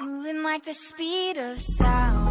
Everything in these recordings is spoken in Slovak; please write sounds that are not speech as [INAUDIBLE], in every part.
Moving like the speed of sound.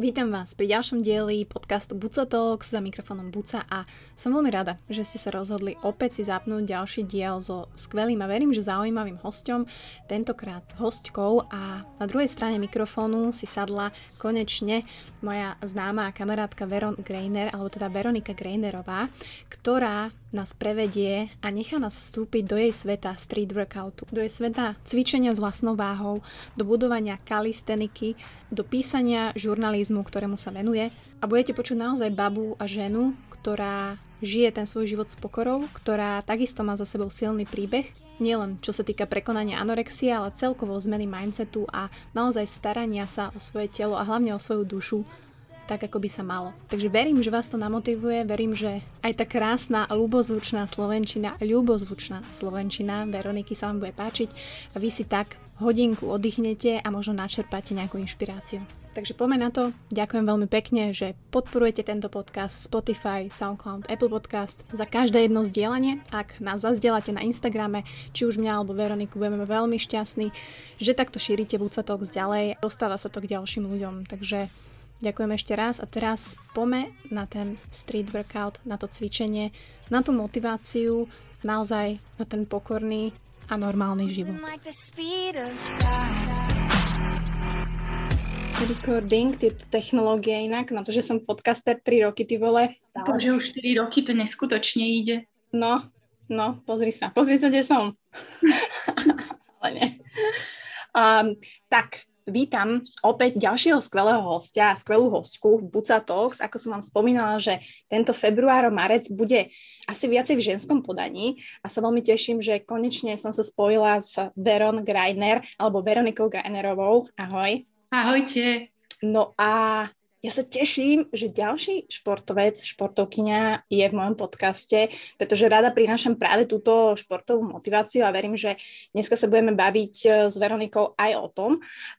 Vítam vás pri ďalšom dieli podcastu Buca Talks. Za mikrofónom Buca a som veľmi rada, že ste sa rozhodli opäť si zapnúť ďalší diel so skvelým a verím, že zaujímavým hosťom, tentokrát hostkou. A na druhej strane mikrofónu si sadla konečne moja známa kamarátka Veron Greiner, alebo teda Veronika Greinerová, ktorá nás prevedie a nechá nás vstúpiť do jej sveta street workoutu, do jej sveta cvičenia s vlastnou váhou, do budovania kalisteniky, do písania žurnalizmu, ktorému sa venuje a budete počuť naozaj babu a ženu, ktorá žije ten svoj život s pokorou, ktorá takisto má za sebou silný príbeh, nielen čo sa týka prekonania anorexie, ale celkovo zmeny mindsetu a naozaj starania sa o svoje telo a hlavne o svoju dušu tak, ako by sa malo. Takže verím, že vás to namotivuje, verím, že aj tá krásna, ľubozvučná slovenčina, ľubozvučná slovenčina Veroniky sa vám bude páčiť a vy si tak hodinku oddychnete a možno načerpáte nejakú inšpiráciu. Takže poďme na to. Ďakujem veľmi pekne, že podporujete tento podcast Spotify, SoundCloud, Apple Podcast za každé jedno zdieľanie. Ak nás zazdielate na Instagrame, či už mňa alebo Veroniku, budeme veľmi šťastní, že takto šírite Buca Talks ďalej. Dostáva sa to k ďalším ľuďom. Takže Ďakujem ešte raz a teraz pome na ten street workout, na to cvičenie, na tú motiváciu, naozaj na ten pokorný a normálny život. Recording, tieto technológie inak, na to, že som podcaster 3 roky, ty vole. Bože, už 4 roky to neskutočne ide. No, no, pozri sa, pozri sa, kde som. [LAUGHS] Ale nie. Um, tak, Vítam opäť ďalšieho skvelého hostia, skvelú hostku v Buca Talks. Ako som vám spomínala, že tento február a marec bude asi viacej v ženskom podaní a sa veľmi teším, že konečne som sa spojila s Veron Greiner alebo Veronikou Greinerovou. Ahoj. Ahojte. No a ja sa teším, že ďalší športovec, športovkyňa je v mojom podcaste, pretože rada prinášam práve túto športovú motiváciu a verím, že dneska sa budeme baviť e, s Veronikou aj o tom.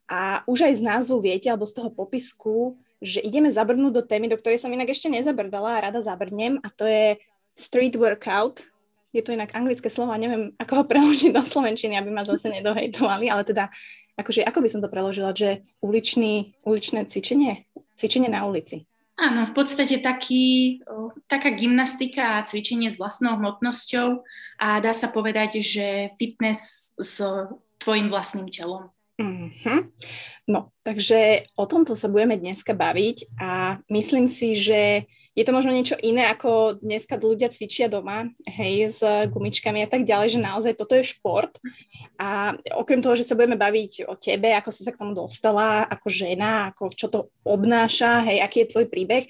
A už aj z názvu viete, alebo z toho popisku, že ideme zabrnúť do témy, do ktorej som inak ešte nezabrdala a rada zabrdnem a to je street workout. Je to inak anglické slovo, neviem, ako ho preložiť do [LAUGHS] slovenčiny, aby ma zase nedohejtovali, ale teda, akože, ako by som to preložila, že uličný, uličné cvičenie? cvičenie na ulici. Áno, v podstate taký, taká gymnastika a cvičenie s vlastnou hmotnosťou a dá sa povedať, že fitness s tvojim vlastným telom. Mm-hmm. No, takže o tomto sa budeme dneska baviť a myslím si, že je to možno niečo iné, ako dneska ľudia cvičia doma, hej, s gumičkami a tak ďalej, že naozaj toto je šport. A okrem toho, že sa budeme baviť o tebe, ako si sa k tomu dostala, ako žena, ako čo to obnáša, hej, aký je tvoj príbeh,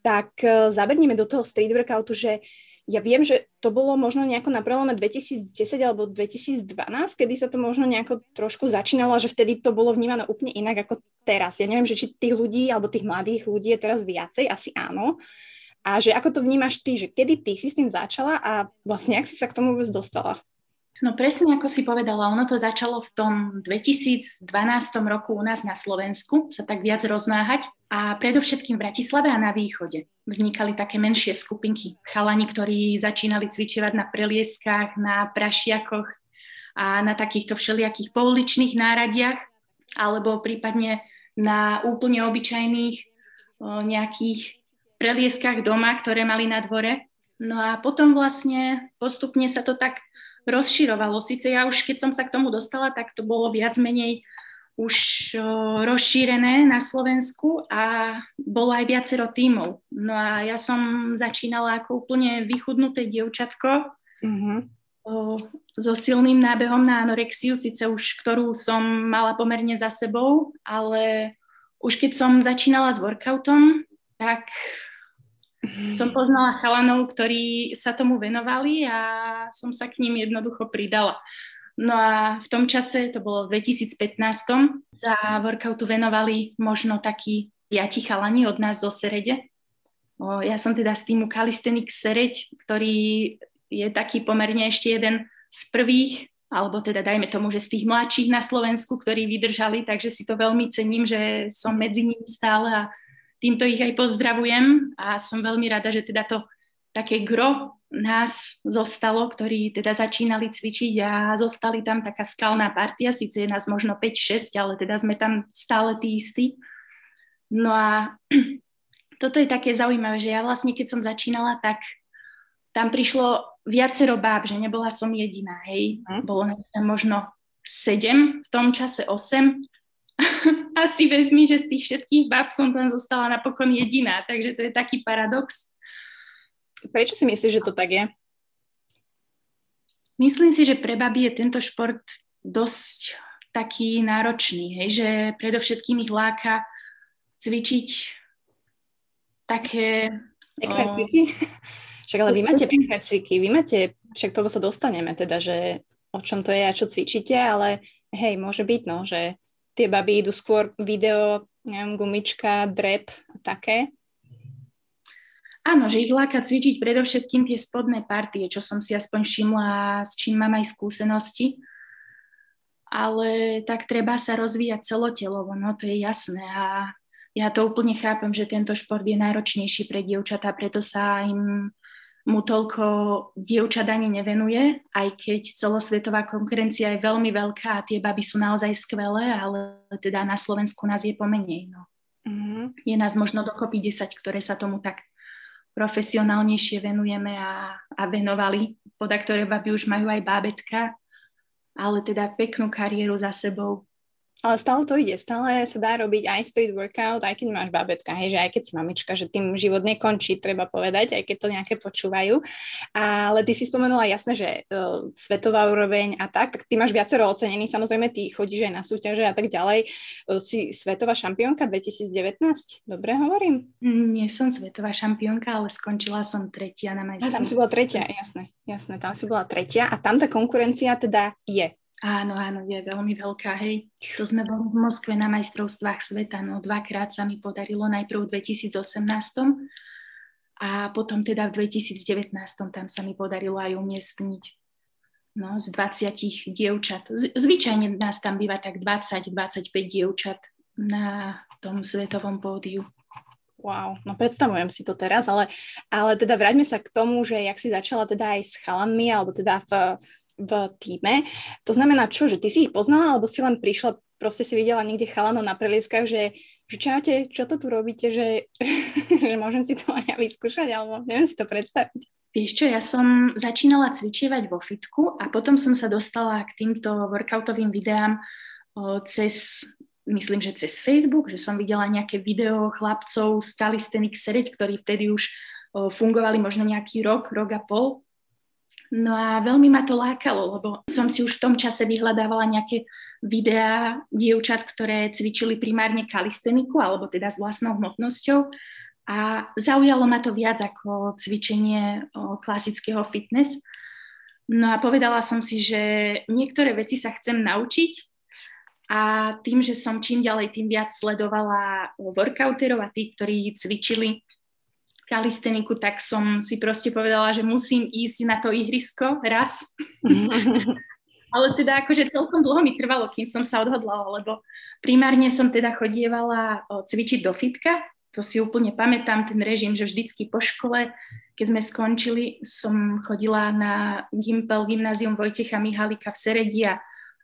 tak uh, zaberneme do toho street workoutu, že ja viem, že to bolo možno nejako na prelome 2010 alebo 2012, kedy sa to možno nejako trošku začínalo a že vtedy to bolo vnímané úplne inak ako teraz. Ja neviem, že či tých ľudí alebo tých mladých ľudí je teraz viacej, asi áno. A že ako to vnímaš ty, že kedy ty si s tým začala a vlastne ak si sa k tomu vôbec dostala? No presne ako si povedala, ono to začalo v tom 2012 roku u nás na Slovensku sa tak viac rozmáhať a predovšetkým v Bratislave a na východe. Vznikali také menšie skupinky. Chalani, ktorí začínali cvičovať na prelieskách, na prašiakoch a na takýchto všelijakých pouličných náradiach alebo prípadne na úplne obyčajných o, nejakých prelieskách doma, ktoré mali na dvore. No a potom vlastne postupne sa to tak rozširovalo. Sice ja už keď som sa k tomu dostala, tak to bolo viac menej už rozšírené na Slovensku a bolo aj viacero tímov. No a ja som začínala ako úplne vychudnuté dievčatko mm-hmm. so silným nábehom na anorexiu, síce už ktorú som mala pomerne za sebou, ale už keď som začínala s workoutom, tak som poznala chalanov, ktorí sa tomu venovali a som sa k ním jednoducho pridala. No a v tom čase, to bolo v 2015, za workoutu venovali možno takí piati chalani od nás zo Serede. O, ja som teda z týmu Calisthenics Sereď, ktorý je taký pomerne ešte jeden z prvých, alebo teda dajme tomu, že z tých mladších na Slovensku, ktorí vydržali, takže si to veľmi cením, že som medzi nimi stále a týmto ich aj pozdravujem a som veľmi rada, že teda to také gro nás zostalo, ktorí teda začínali cvičiť a zostali tam taká skalná partia, síce je nás možno 5-6, ale teda sme tam stále tí istí. No a [CLEARS THROAT] toto je také zaujímavé, že ja vlastne keď som začínala, tak tam prišlo viacero báb, že nebola som jediná, hej. Hm. Bolo nás tam možno sedem, v tom čase osem. [LAUGHS] Asi vezmi, že z tých všetkých báb som tam zostala napokon jediná, takže to je taký paradox. Prečo si myslíš, že to tak je? Myslím si, že pre baby je tento šport dosť taký náročný, hej, že predovšetkým ich láka cvičiť také... Pekné cviky? [LAUGHS] Však ale vy máte pekné cviky, vy máte, však tomu sa dostaneme teda, že o čom to je a čo cvičíte, ale hej, môže byť no, že tie baby idú skôr video, neviem, gumička, drep a také, Áno, že ich láka cvičiť predovšetkým tie spodné partie, čo som si aspoň všimla, s čím mám aj skúsenosti. Ale tak treba sa rozvíjať celotelovo, no to je jasné. A ja to úplne chápem, že tento šport je náročnejší pre dievčatá, preto sa im mu toľko dievčat ani nevenuje, aj keď celosvetová konkurencia je veľmi veľká a tie baby sú naozaj skvelé, ale teda na Slovensku nás je pomenej. No. Mm-hmm. Je nás možno dokopy 10, ktoré sa tomu tak profesionálnejšie venujeme a, a venovali, poda ktoré baby už majú aj bábetka, ale teda peknú kariéru za sebou. Ale stále to ide, stále sa dá robiť aj street workout, aj keď máš babetka, hej, že aj keď si mamička, že tým život nekončí, treba povedať, aj keď to nejaké počúvajú. Ale ty si spomenula jasne, že uh, svetová úroveň a tak, tak ty máš viacero ocenení, samozrejme ty chodíš aj na súťaže a tak ďalej. Uh, si svetová šampiónka 2019, dobre hovorím? Nie som svetová šampiónka, ale skončila som tretia na majstrovstve. Tam si bola tretia, jasné, jasné, tam si bola tretia a tam tá konkurencia teda je Áno, áno, je veľmi veľká, hej. To sme boli v Moskve na majstrovstvách sveta, no dvakrát sa mi podarilo, najprv v 2018 a potom teda v 2019 tam sa mi podarilo aj umiestniť no, z 20 dievčat. Z, zvyčajne nás tam býva tak 20-25 dievčat na tom svetovom pódiu. Wow, no predstavujem si to teraz, ale, ale teda vráťme sa k tomu, že jak si začala teda aj s chalanmi, alebo teda v, v týme. To znamená čo, že ty si ich poznala, alebo si len prišla, proste si videla niekde chalano na prelieskach, že, že čaute, čo to tu robíte, že, [LAUGHS] že môžem si to aj ja vyskúšať, alebo neviem si to predstaviť. Vieš čo, ja som začínala cvičívať vo fitku a potom som sa dostala k týmto workoutovým videám o, cez, myslím, že cez Facebook, že som videla nejaké video chlapcov z Calisthenics Sereď, ktorí vtedy už o, fungovali možno nejaký rok, rok a pol No a veľmi ma to lákalo, lebo som si už v tom čase vyhľadávala nejaké videá dievčat, ktoré cvičili primárne kalisteniku, alebo teda s vlastnou hmotnosťou. A zaujalo ma to viac ako cvičenie klasického fitness. No a povedala som si, že niektoré veci sa chcem naučiť a tým, že som čím ďalej, tým viac sledovala workouterov a tých, ktorí cvičili kalisteniku, tak som si proste povedala, že musím ísť na to ihrisko raz. [LAUGHS] Ale teda akože celkom dlho mi trvalo, kým som sa odhodlala, lebo primárne som teda chodievala cvičiť do fitka, to si úplne pamätám, ten režim, že vždycky po škole, keď sme skončili, som chodila na Gimpel, gymnázium Vojtecha Mihalika v Seredi a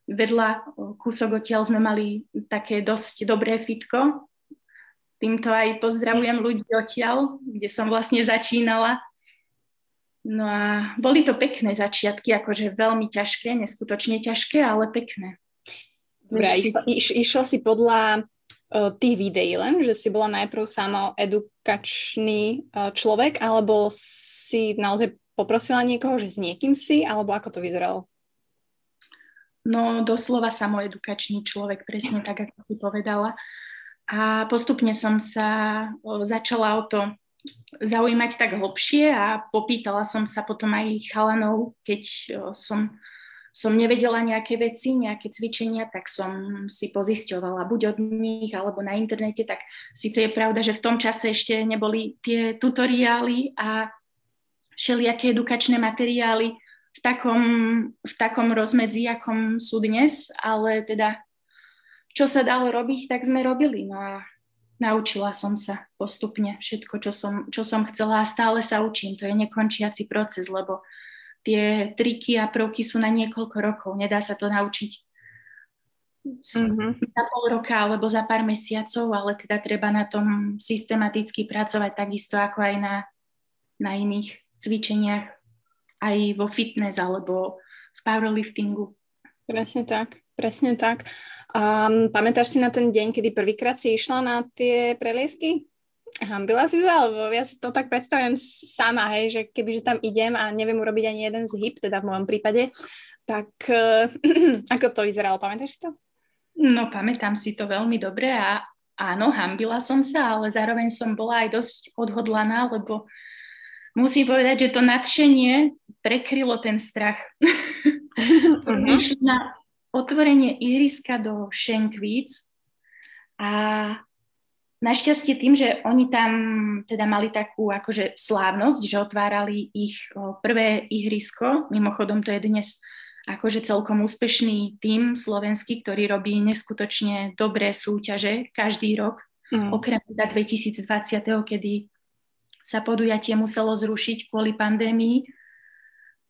vedľa kúsok odtiaľ sme mali také dosť dobré fitko, Týmto aj pozdravujem ľudí odtiaľ, kde som vlastne začínala. No a boli to pekné začiatky, akože veľmi ťažké, neskutočne ťažké, ale pekné. Dobre, iš, išla si podľa uh, tých videí len, že si bola najprv samo edukačný uh, človek, alebo si naozaj poprosila niekoho, že s niekým si, alebo ako to vyzeralo? No, doslova samoedukačný človek, presne tak, ako si povedala. A postupne som sa začala o to zaujímať tak hlbšie a popýtala som sa potom aj chalanov, keď som, som nevedela nejaké veci, nejaké cvičenia, tak som si pozisťovala buď od nich alebo na internete, tak síce je pravda, že v tom čase ešte neboli tie tutoriály a všelijaké edukačné materiály v takom, v takom rozmedzi, akom sú dnes, ale teda čo sa dalo robiť, tak sme robili. No a naučila som sa postupne všetko, čo som, čo som chcela a stále sa učím. To je nekončiaci proces, lebo tie triky a prvky sú na niekoľko rokov. Nedá sa to naučiť mm-hmm. za pol roka alebo za pár mesiacov, ale teda treba na tom systematicky pracovať takisto ako aj na, na iných cvičeniach, aj vo fitness alebo v powerliftingu. Presne tak, presne tak. Um, pamätáš si na ten deň, kedy prvýkrát si išla na tie preliesky? Hambila si sa, lebo ja si to tak predstavujem sama, hej, že kebyže tam idem a neviem urobiť ani jeden zhyb, teda v mojom prípade, tak uh, [CLEARS THROAT] ako to vyzeralo, pamätáš si to? No, pamätám si to veľmi dobre a áno, hambila som sa, ale zároveň som bola aj dosť odhodlaná, lebo musím povedať, že to nadšenie prekrylo ten strach. [LAUGHS] Uh-huh. na otvorenie ihriska do Šenkvíc a Našťastie tým, že oni tam teda mali takú akože slávnosť, že otvárali ich prvé ihrisko, mimochodom to je dnes akože celkom úspešný tím slovenský, ktorý robí neskutočne dobré súťaže každý rok, mm. okrem teda 2020, kedy sa podujatie muselo zrušiť kvôli pandémii,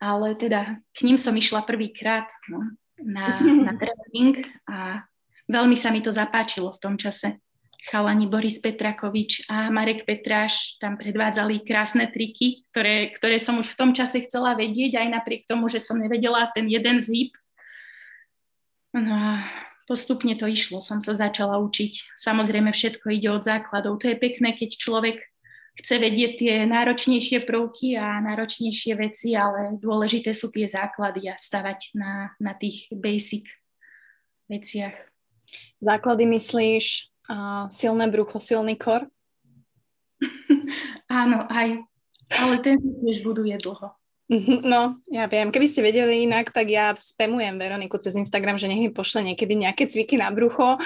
ale teda k ním som išla prvýkrát no, na, [LAUGHS] na tréning a veľmi sa mi to zapáčilo v tom čase chalani Boris Petrakovič a Marek Petráš tam predvádzali krásne triky, ktoré, ktoré som už v tom čase chcela vedieť, aj napriek tomu, že som nevedela ten jeden zhyb. No a postupne to išlo, som sa začala učiť. Samozrejme, všetko ide od základov. To je pekné, keď človek chce vedieť tie náročnejšie prvky a náročnejšie veci, ale dôležité sú tie základy a stavať na, na tých basic veciach. Základy myslíš a silné brucho, silný kor? [LAUGHS] Áno, aj. Ale ten tiež buduje dlho. Mhm, no, ja viem. Keby ste vedeli inak, tak ja spamujem Veroniku cez Instagram, že nech mi pošle niekedy nejaké cviky na brucho.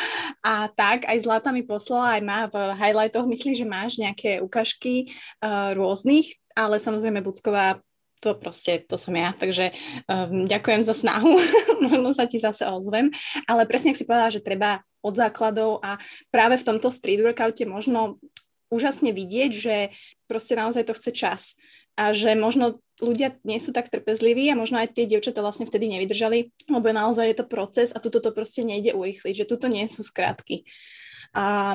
A tak. Aj Zlata mi poslala, aj má v highlightoch, myslím, že máš nejaké ukážky uh, rôznych, ale samozrejme Bucková to proste, to som ja, takže um, ďakujem za snahu, [LAUGHS] možno sa ti zase ozvem, ale presne ak si povedala, že treba od základov a práve v tomto street workoute možno úžasne vidieť, že proste naozaj to chce čas a že možno ľudia nie sú tak trpezliví a možno aj tie dievčatá vlastne vtedy nevydržali, lebo naozaj je to proces a tuto to proste nejde urýchliť, že tuto nie sú skratky. A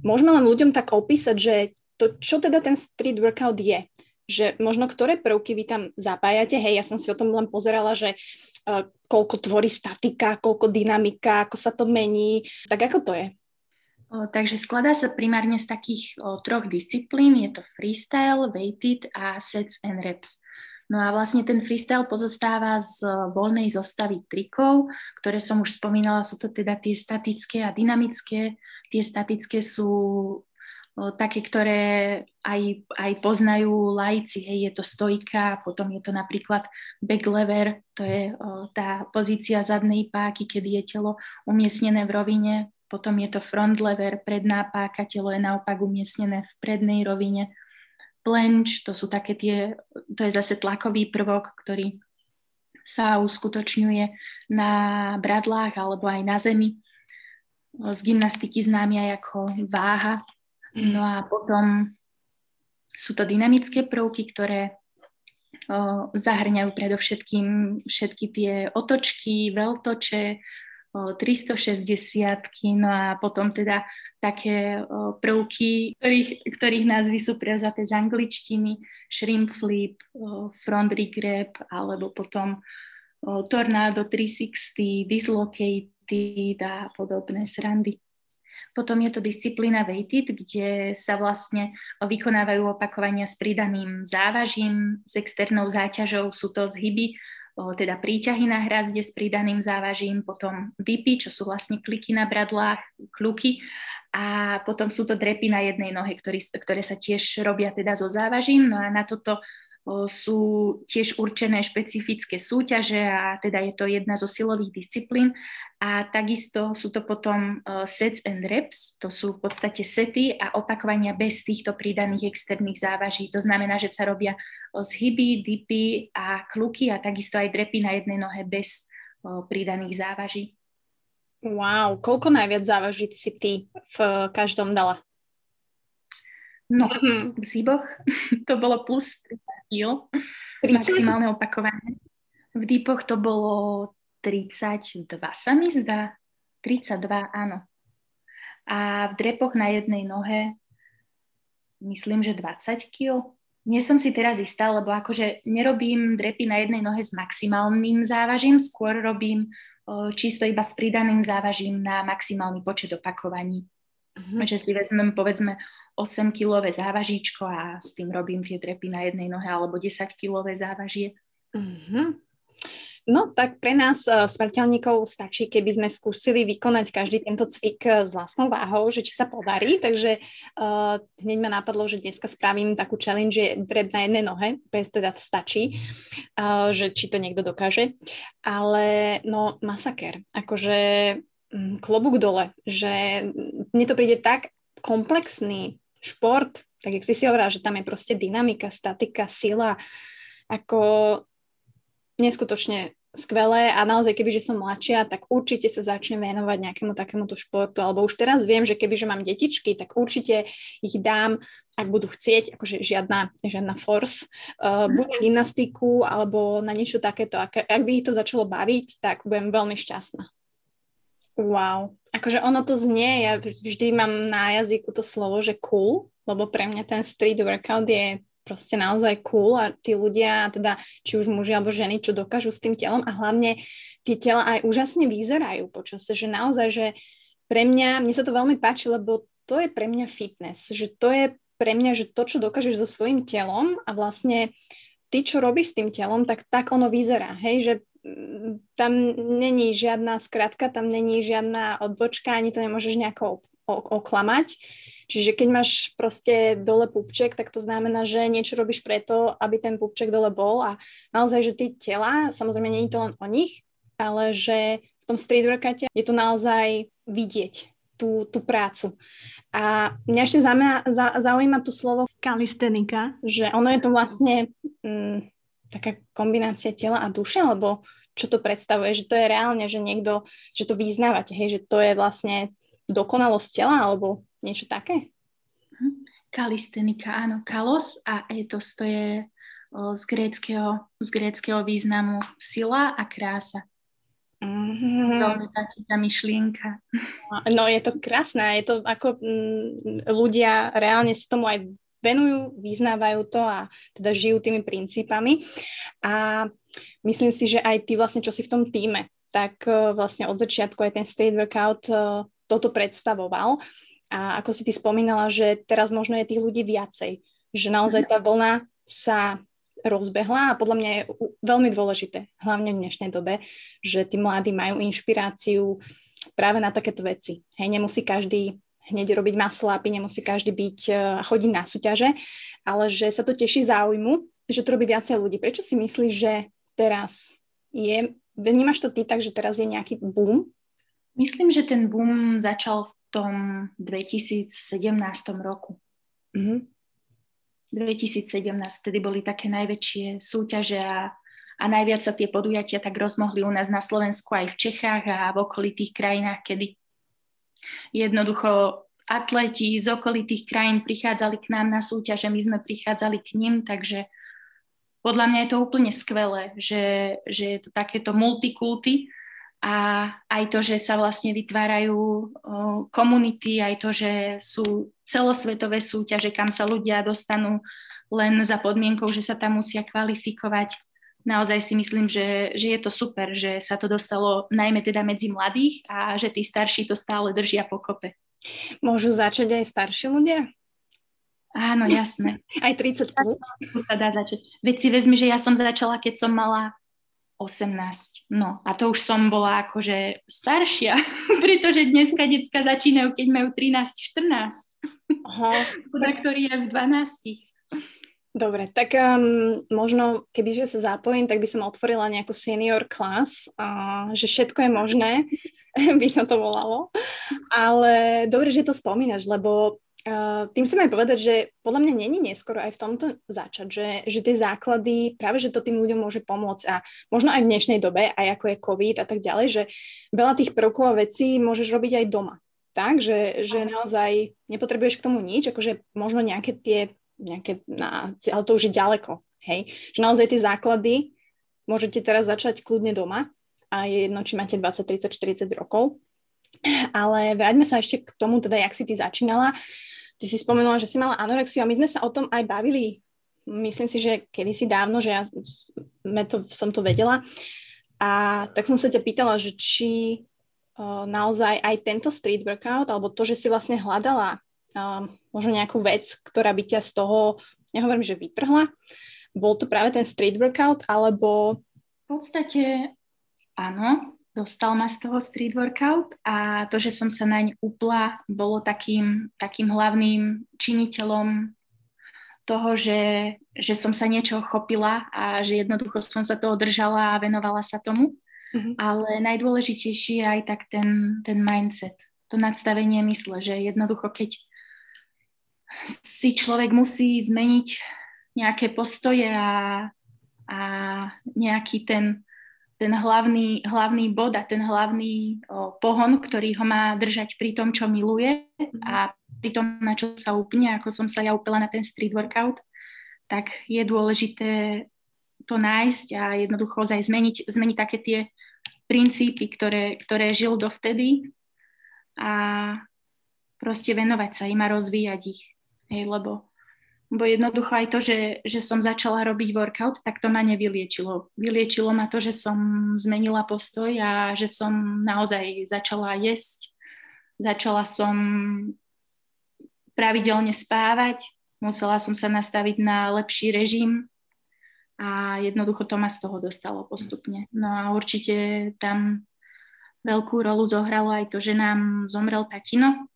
môžeme len ľuďom tak opísať, že to, čo teda ten street workout je že možno ktoré prvky vy tam zapájate. Hej, ja som si o tom len pozerala, že uh, koľko tvorí statika, koľko dynamika, ako sa to mení. Tak ako to je? O, takže skladá sa primárne z takých o, troch disciplín. Je to freestyle, weighted a sets and reps. No a vlastne ten freestyle pozostáva z voľnej zostavy trikov, ktoré som už spomínala, sú to teda tie statické a dynamické. Tie statické sú také, ktoré aj, aj poznajú lajci, hej, je to stojka, potom je to napríklad back lever, to je o, tá pozícia zadnej páky, kedy je telo umiestnené v rovine, potom je to front lever, predná páka, telo je naopak umiestnené v prednej rovine, planche, to sú také tie, to je zase tlakový prvok, ktorý sa uskutočňuje na bradlách alebo aj na zemi. Z gymnastiky známy aj ako váha, No a potom sú to dynamické prvky, ktoré zahrňajú predovšetkým všetky tie otočky, veľtoče, 360 no a potom teda také prvky, ktorých, ktorých názvy sú prevzaté z angličtiny, shrimp flip, front grab alebo potom tornado 360, dislocated a podobné srandy. Potom je to disciplína weighted, kde sa vlastne vykonávajú opakovania s pridaným závažím, s externou záťažou, sú to zhyby, teda príťahy na hrazde s pridaným závažím, potom dipy, čo sú vlastne kliky na bradlách, kluky a potom sú to drepy na jednej nohe, ktorý, ktoré sa tiež robia teda so závažím. No a na toto sú tiež určené špecifické súťaže a teda je to jedna zo silových disciplín a takisto sú to potom sets and reps, to sú v podstate sety a opakovania bez týchto pridaných externých závaží. To znamená, že sa robia zhyby, dipy a kluky a takisto aj drepy na jednej nohe bez pridaných závaží. Wow, koľko najviac závažiť si ty v každom dala? No, v zíboch [LAUGHS] to bolo plus 30 kg, maximálne opakovanie. V dýpoch to bolo 32 sa mi zdá. 32, áno. A v drepoch na jednej nohe myslím, že 20 kg. Nie som si teraz istá, lebo akože nerobím drepy na jednej nohe s maximálnym závažím, skôr robím čisto iba s pridaným závažím na maximálny počet opakovaní. Uh-huh. Že si vezmem povedzme 8-kilové závažíčko a s tým robím tie drepy na jednej nohe alebo 10-kilové závažie. Uh-huh. No tak pre nás uh, smrteľníkov stačí, keby sme skúsili vykonať každý tento cvik uh, s vlastnou váhou, že či sa podarí, takže uh, hneď ma napadlo, že dneska spravím takú challenge, že dreb na jednej nohe, bez teda stačí, uh, že či to niekto dokáže, ale no masaker, akože um, klobúk dole, že mne to príde tak komplexný šport, tak jak si si hovorila, že tam je proste dynamika, statika, sila, ako neskutočne skvelé a naozaj, kebyže som mladšia, tak určite sa začnem venovať nejakému takémuto športu, alebo už teraz viem, že kebyže mám detičky, tak určite ich dám, ak budú chcieť, akože žiadna, žiadna force, uh, buď na gymnastiku, alebo na niečo takéto. Ak, ak by ich to začalo baviť, tak budem veľmi šťastná. Wow. Akože ono to znie, ja vždy mám na jazyku to slovo, že cool, lebo pre mňa ten street workout je proste naozaj cool a tí ľudia, teda či už muži alebo ženy, čo dokážu s tým telom a hlavne tie tela aj úžasne vyzerajú počas, že naozaj, že pre mňa, mne sa to veľmi páči, lebo to je pre mňa fitness, že to je pre mňa, že to, čo dokážeš so svojím telom a vlastne ty, čo robíš s tým telom, tak tak ono vyzerá, hej, že tam není žiadna skratka, tam není žiadna odbočka, ani to nemôžeš nejako oklamať. Čiže keď máš proste dole pupček, tak to znamená, že niečo robíš preto, aby ten pupček dole bol a naozaj, že tie tela, samozrejme nie je to len o nich, ale že v tom street workoute je to naozaj vidieť tú, tú prácu. A mňa ešte zaujíma, zaujíma to slovo kalistenika, že ono je to vlastne mm, taká kombinácia tela a duše, alebo čo to predstavuje, že to je reálne, že niekto, že to vyznávate, hej, že to je vlastne dokonalosť tela alebo niečo také? Mhm. Kalistenika, áno, kalos a etos to je z, gréckého, z gréckého významu sila a krása. Mm-hmm. Veľmi taký tá myšlienka. No je to krásne, je to ako m, mm, ľudia reálne sa tomu aj venujú, vyznávajú to a teda žijú tými princípami. A myslím si, že aj ty vlastne, čo si v tom týme, tak uh, vlastne od začiatku aj ten street workout uh, toto predstavoval. A ako si ty spomínala, že teraz možno je tých ľudí viacej, že naozaj tá vlna sa rozbehla a podľa mňa je veľmi dôležité, hlavne v dnešnej dobe, že tí mladí majú inšpiráciu práve na takéto veci. Hej, nemusí každý hneď robiť maslápy, nemusí každý byť a e, chodiť na súťaže, ale že sa to teší záujmu, že to robí viacej ľudí. Prečo si myslíš, že teraz je, vnímaš to ty tak, že teraz je nejaký boom Myslím, že ten boom začal v tom 2017 roku. Mm-hmm. 2017, tedy boli také najväčšie súťaže a, a najviac sa tie podujatia tak rozmohli u nás na Slovensku aj v Čechách a v okolitých krajinách, kedy jednoducho atleti z okolitých krajín prichádzali k nám na súťaže, my sme prichádzali k nim, takže podľa mňa je to úplne skvelé, že, že je to takéto multikulty a aj to, že sa vlastne vytvárajú komunity, aj to, že sú celosvetové súťaže, kam sa ľudia dostanú len za podmienkou, že sa tam musia kvalifikovať. Naozaj si myslím, že, že je to super, že sa to dostalo najmä teda medzi mladých a že tí starší to stále držia pokope. Môžu začať aj starší ľudia? Áno, jasné. [LAUGHS] Aj 30 plus? sa dá začať. Veď si vezmi, že ja som začala, keď som mala 18. No a to už som bola akože staršia, [LAUGHS] pretože dneska detská začínajú, keď majú 13-14. Aha. Ktorý je v 12. Dobre, tak um, možno kebyže sa zapojím, tak by som otvorila nejakú senior class, uh, že všetko je možné, [LAUGHS] by sa to volalo. Ale dobre, že to spomínaš, lebo Uh, tým chcem aj povedať, že podľa mňa není neskoro aj v tomto začať, že, že tie základy, práve že to tým ľuďom môže pomôcť a možno aj v dnešnej dobe, aj ako je COVID a tak ďalej, že veľa tých prvkov a vecí môžeš robiť aj doma. Tak, že, že naozaj nepotrebuješ k tomu nič, akože možno nejaké tie, nejaké, na, ale to už je ďaleko, hej, že naozaj tie základy môžete teraz začať kľudne doma a je jedno, či máte 20, 30, 40 rokov, ale vráťme sa ešte k tomu, teda, jak si ty začínala. Ty si spomenula, že si mala anorexiu a my sme sa o tom aj bavili, myslím si, že kedysi dávno, že ja to, som to vedela. A tak som sa ťa pýtala, že či naozaj aj tento street workout, alebo to, že si vlastne hľadala možno nejakú vec, ktorá by ťa z toho, nehovorím, že vytrhla, bol to práve ten street workout, alebo... V podstate áno, dostal ma z toho street workout a to, že som sa naň upla, bolo takým, takým hlavným činiteľom toho, že, že som sa niečo chopila a že jednoducho som sa toho držala a venovala sa tomu. Mm-hmm. Ale najdôležitejší je aj tak ten, ten mindset, to nadstavenie mysle, že jednoducho keď si človek musí zmeniť nejaké postoje a, a nejaký ten ten hlavný, hlavný bod a ten hlavný o, pohon, ktorý ho má držať pri tom, čo miluje a pri tom, na čo sa upne, ako som sa ja upila na ten street workout, tak je dôležité to nájsť a jednoducho aj zmeniť, zmeniť také tie princípy, ktoré, ktoré žil dovtedy a proste venovať sa im a rozvíjať ich. Hej, lebo Bo jednoducho aj to, že, že som začala robiť workout, tak to ma nevyliečilo. Vyliečilo ma to, že som zmenila postoj a že som naozaj začala jesť. Začala som pravidelne spávať, musela som sa nastaviť na lepší režim a jednoducho to ma z toho dostalo postupne. No a určite tam veľkú rolu zohralo aj to, že nám zomrel tatino,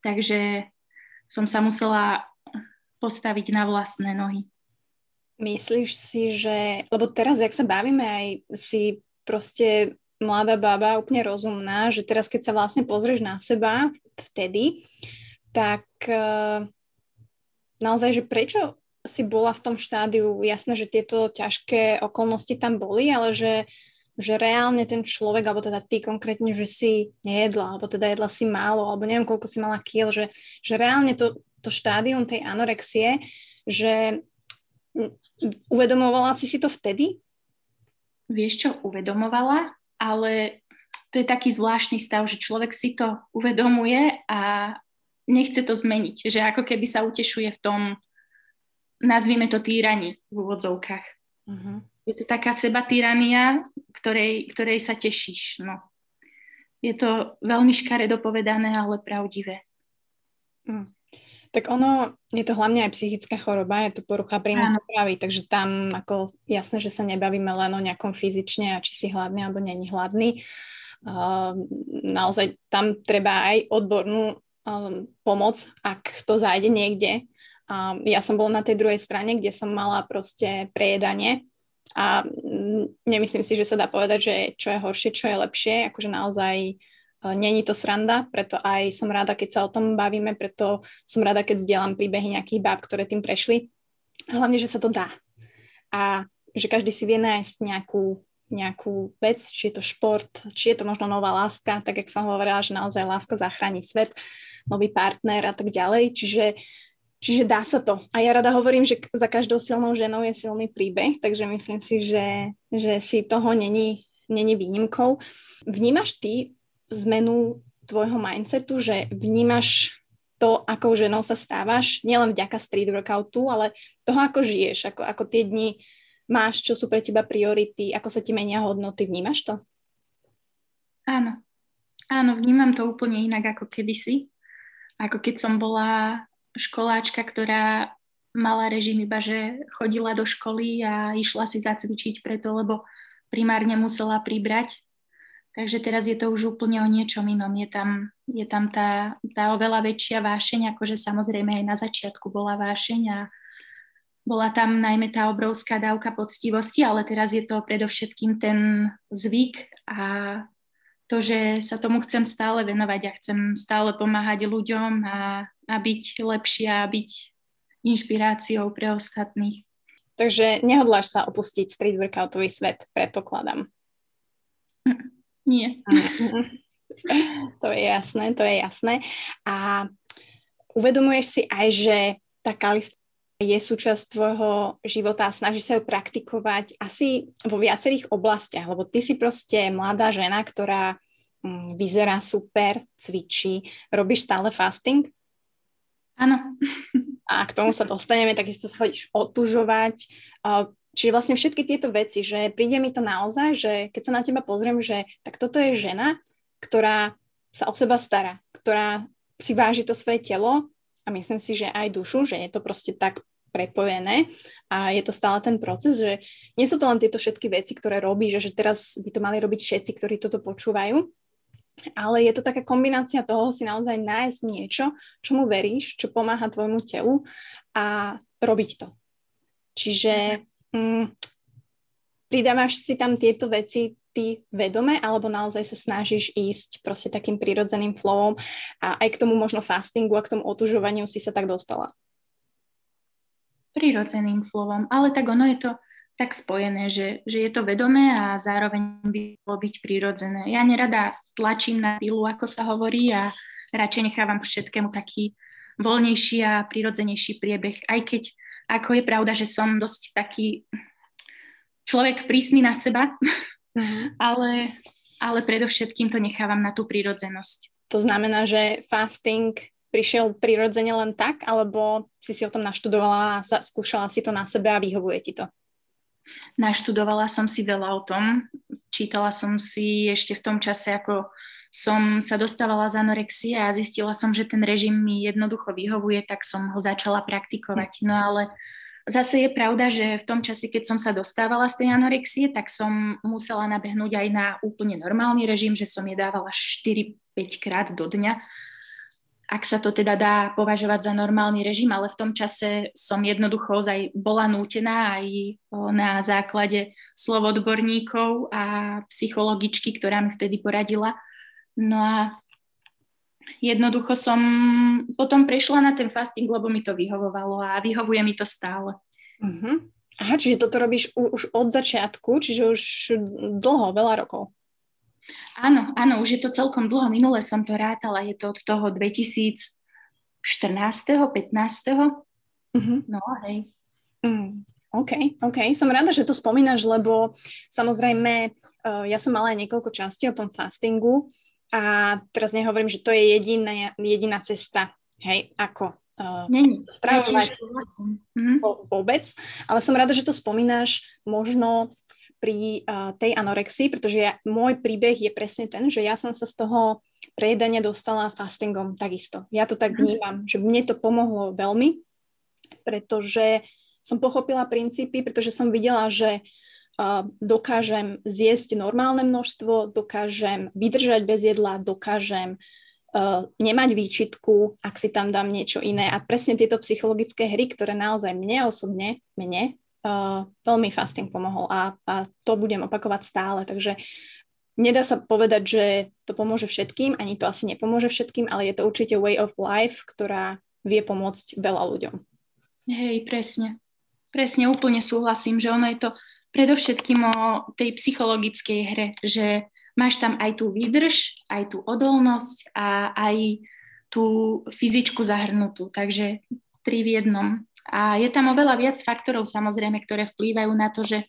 takže som sa musela postaviť na vlastné nohy. Myslíš si, že, lebo teraz, jak sa bavíme, aj si proste mladá baba, úplne rozumná, že teraz, keď sa vlastne pozrieš na seba vtedy, tak uh, naozaj, že prečo si bola v tom štádiu, jasné, že tieto ťažké okolnosti tam boli, ale že, že reálne ten človek, alebo teda ty konkrétne, že si nejedla, alebo teda jedla si málo, alebo neviem, koľko si mala kiel, že, že reálne to to štádium tej anorexie, že uvedomovala si si to vtedy? Vieš čo, uvedomovala, ale to je taký zvláštny stav, že človek si to uvedomuje a nechce to zmeniť, že ako keby sa utešuje v tom, nazvime to týrani v úvodzovkách. Uh-huh. Je to taká seba tyrania, ktorej, ktorej sa tešíš. No. Je to veľmi škaredo povedané, ale pravdivé. Mm. Tak ono, je to hlavne aj psychická choroba, je to porucha príjmu pravy, takže tam ako jasné, že sa nebavíme len o nejakom fyzične a či si hladný alebo není hladný. Uh, naozaj tam treba aj odbornú um, pomoc, ak to zájde niekde. Um, ja som bola na tej druhej strane, kde som mala proste prejedanie a nemyslím si, že sa dá povedať, že čo je horšie, čo je lepšie, akože naozaj Není to sranda, preto aj som rada, keď sa o tom bavíme, preto som rada, keď zdieľam príbehy nejakých báb, ktoré tým prešli. Hlavne, že sa to dá. A že každý si vie nájsť nejakú, nejakú vec, či je to šport, či je to možno nová láska, tak jak som hovorila, že naozaj láska zachráni svet, nový partner a tak ďalej. Čiže Čiže dá sa to. A ja rada hovorím, že za každou silnou ženou je silný príbeh, takže myslím si, že, že si toho není, není výnimkou. Vnímaš ty zmenu tvojho mindsetu, že vnímaš to, ako ženou sa stávaš, nielen vďaka street workoutu, ale toho, ako žiješ, ako, ako tie dni máš, čo sú pre teba priority, ako sa ti menia hodnoty, vnímaš to? Áno. Áno, vnímam to úplne inak ako kedysi. Ako keď som bola školáčka, ktorá mala režim iba, že chodila do školy a išla si zacvičiť preto, lebo primárne musela pribrať Takže teraz je to už úplne o niečom inom. Je tam, je tam tá, tá oveľa väčšia vášeň, akože samozrejme aj na začiatku bola vášeň a bola tam najmä tá obrovská dávka poctivosti, ale teraz je to predovšetkým ten zvyk a to, že sa tomu chcem stále venovať a chcem stále pomáhať ľuďom a, a byť lepšia a byť inšpiráciou pre ostatných. Takže nehodláš sa opustiť street workoutový svet, predpokladám. [LAUGHS] Nie. [LAUGHS] To je jasné, to je jasné. A uvedomuješ si aj, že tá kalista je súčasť tvojho života a snaží sa ju praktikovať asi vo viacerých oblastiach, lebo ty si proste mladá žena, ktorá mm, vyzerá super, cvičí. Robíš stále fasting? Áno. A k tomu sa dostaneme, takisto sa chodíš otužovať. Čiže vlastne všetky tieto veci, že príde mi to naozaj, že keď sa na teba pozriem, že tak toto je žena, ktorá sa o seba stará, ktorá si váži to svoje telo a myslím si, že aj dušu, že je to proste tak prepojené a je to stále ten proces, že nie sú to len tieto všetky veci, ktoré robíš, že, že teraz by to mali robiť všetci, ktorí toto počúvajú, ale je to taká kombinácia toho si naozaj nájsť niečo, čomu veríš, čo pomáha tvojmu telu a robiť to. Čiže mm, pridávaš si tam tieto veci ty vedome, alebo naozaj sa snažíš ísť proste takým prirodzeným flowom a aj k tomu možno fastingu a k tomu otužovaniu si sa tak dostala? Prirodzeným flowom, ale tak ono je to tak spojené, že, že je to vedomé a zároveň by bolo byť prirodzené. Ja nerada tlačím na pilu, ako sa hovorí, a radšej nechávam všetkému taký voľnejší a prirodzenejší priebeh. Aj keď, ako je pravda, že som dosť taký človek prísny na seba, mm-hmm. ale, ale predovšetkým to nechávam na tú prirodzenosť. To znamená, že fasting prišiel prirodzene len tak, alebo si si o tom naštudovala a skúšala si to na sebe a vyhovuje ti to? Naštudovala som si veľa o tom, čítala som si ešte v tom čase, ako som sa dostávala z anorexie a zistila som, že ten režim mi jednoducho vyhovuje, tak som ho začala praktikovať. No ale zase je pravda, že v tom čase, keď som sa dostávala z tej anorexie, tak som musela nabehnúť aj na úplne normálny režim, že som je dávala 4-5 krát do dňa ak sa to teda dá považovať za normálny režim, ale v tom čase som jednoducho aj bola nútená aj na základe slov odborníkov a psychologičky, ktorá mi vtedy poradila. No a jednoducho som potom prešla na ten fasting, lebo mi to vyhovovalo a vyhovuje mi to stále. Uh-huh. Aha, čiže toto robíš už od začiatku, čiže už dlho, veľa rokov. Áno, áno, už je to celkom dlho. Minule som to rátala, je to od toho 2014. 15. Mm-hmm. No, hej. Mm. OK, OK. Som rada, že to spomínaš, lebo samozrejme uh, ja som mala aj niekoľko častí o tom fastingu a teraz nehovorím, že to je jediná, jediná cesta, hej, ako uh, stravovať mm-hmm. vôbec, ale som rada, že to spomínaš možno pri uh, tej anorexii, pretože ja, môj príbeh je presne ten, že ja som sa z toho prejedania dostala fastingom takisto. Ja to tak mhm. vnímam, že mne to pomohlo veľmi, pretože som pochopila princípy, pretože som videla, že dokážem zjesť normálne množstvo, dokážem vydržať bez jedla, dokážem uh, nemať výčitku, ak si tam dám niečo iné. A presne tieto psychologické hry, ktoré naozaj mne osobne, mne uh, veľmi fasting pomohol a, a to budem opakovať stále, takže nedá sa povedať, že to pomôže všetkým, ani to asi nepomôže všetkým, ale je to určite way of life, ktorá vie pomôcť veľa ľuďom. Hej, presne. Presne, úplne súhlasím, že ono je to predovšetkým o tej psychologickej hre, že máš tam aj tú výdrž, aj tú odolnosť a aj tú fyzičku zahrnutú. Takže tri v jednom. A je tam oveľa viac faktorov samozrejme, ktoré vplývajú na to, že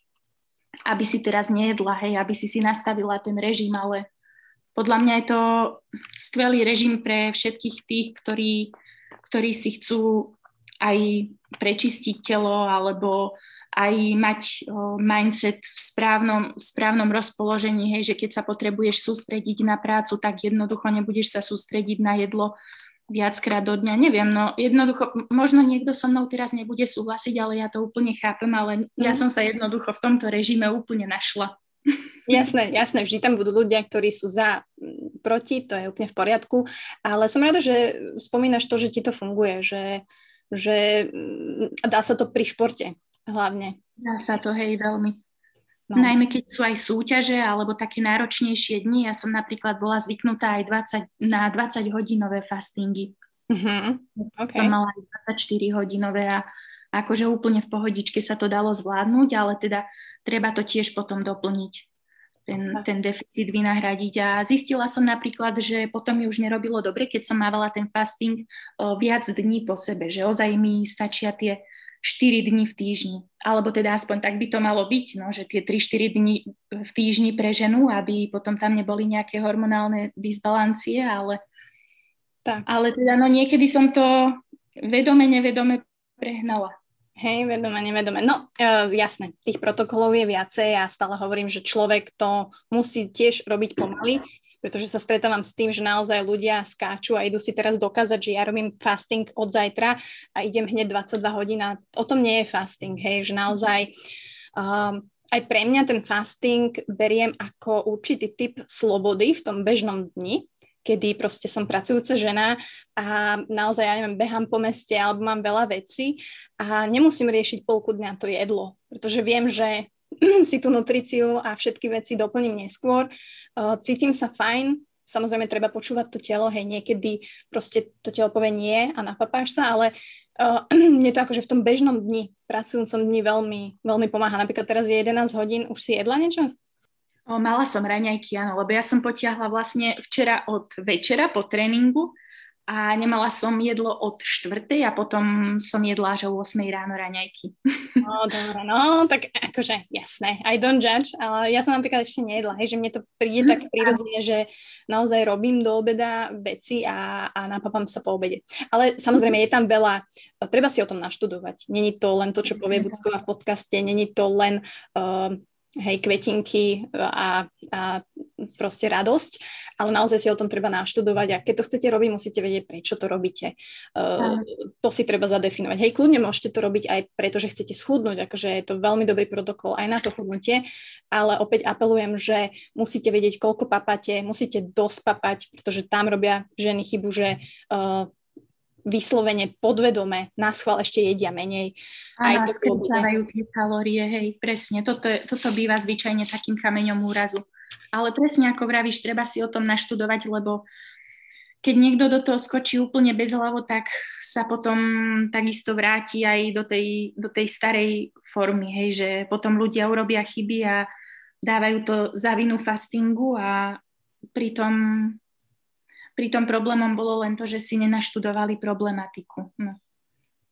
aby si teraz nejedla, hej, aby si si nastavila ten režim, ale podľa mňa je to skvelý režim pre všetkých tých, ktorí, ktorí si chcú aj prečistiť telo alebo aj mať o, mindset v správnom, v správnom rozpoložení, hej, že keď sa potrebuješ sústrediť na prácu, tak jednoducho nebudeš sa sústrediť na jedlo, viackrát do dňa, neviem, no jednoducho, možno niekto so mnou teraz nebude súhlasiť, ale ja to úplne chápem, ale ja mhm. som sa jednoducho v tomto režime úplne našla. [LAUGHS] Jasné, jasné, vždy tam budú ľudia, ktorí sú za, proti, to je úplne v poriadku, ale som rada, že spomínaš to, že ti to funguje, že, že dá sa to pri športe hlavne. Dá sa to, hej, veľmi. No. Najmä keď sú aj súťaže alebo také náročnejšie dni. Ja som napríklad bola zvyknutá aj 20, na 20 hodinové fastingy. Uh-huh. Okay. Som mala aj 24 hodinové a akože úplne v pohodičke sa to dalo zvládnuť, ale teda treba to tiež potom doplniť, ten, ten deficit vynahradiť. A zistila som napríklad, že potom mi už nerobilo dobre, keď som mávala ten fasting o, viac dní po sebe, že ozaj mi stačia tie 4 dní v týždni. Alebo teda aspoň tak by to malo byť, no, že tie 3-4 dní v týždni pre ženu, aby potom tam neboli nejaké hormonálne disbalancie, ale, tak. ale teda no niekedy som to vedome, nevedome prehnala. Hej, vedome, nevedome. No, uh, jasné, tých protokolov je viacej a ja stále hovorím, že človek to musí tiež robiť pomaly, pretože sa stretávam s tým, že naozaj ľudia skáču a idú si teraz dokázať, že ja robím fasting od zajtra a idem hneď 22 hodín a o tom nie je fasting, hej, že naozaj um, aj pre mňa ten fasting beriem ako určitý typ slobody v tom bežnom dni, kedy proste som pracujúca žena a naozaj, ja neviem, behám po meste alebo mám veľa vecí a nemusím riešiť polku dňa to jedlo, pretože viem, že [CLEARS THROAT] si tú nutriciu a všetky veci doplním neskôr. Cítim sa fajn, samozrejme treba počúvať to telo, hej, niekedy proste to telo povie nie a napapáš sa, ale uh, [CLEARS THROAT] mne to akože v tom bežnom dni, pracujúcom dni veľmi, veľmi pomáha. Napríklad teraz je 11 hodín, už si jedla niečo? O, mala som raňajky, áno, lebo ja som potiahla vlastne včera od večera po tréningu a nemala som jedlo od štvrtej a potom som jedla až o 8 ráno raňajky. [LAUGHS] No, dobre, no, tak akože jasné, I don't judge, ale ja som napríklad ešte nejedla, hej, že mne to príde tak prirodzene, že naozaj robím do obeda veci a, a napapám sa po obede. Ale samozrejme je tam veľa, treba si o tom naštudovať. Není to len to, čo povie Budková v podcaste, není to len uh, hej, kvetinky a, a proste radosť, ale naozaj si o tom treba naštudovať a keď to chcete robiť, musíte vedieť, prečo to robíte. Uh, to si treba zadefinovať. Hej, kľudne môžete to robiť aj preto, že chcete schudnúť, akože je to veľmi dobrý protokol aj na to chudnutie, ale opäť apelujem, že musíte vedieť, koľko papate, musíte dosť papať, pretože tam robia ženy chybu, že uh, vyslovene podvedome na schvál ešte jedia menej. Áno, skresávajú tie kalórie, hej, presne. Toto, toto býva zvyčajne takým kameňom úrazu. Ale presne ako vravíš, treba si o tom naštudovať, lebo keď niekto do toho skočí úplne bez hlavo, tak sa potom takisto vráti aj do tej, do tej starej formy, hej, že potom ľudia urobia chyby a dávajú to za vinu fastingu a pritom pri tom problémom bolo len to, že si nenaštudovali problematiku. No.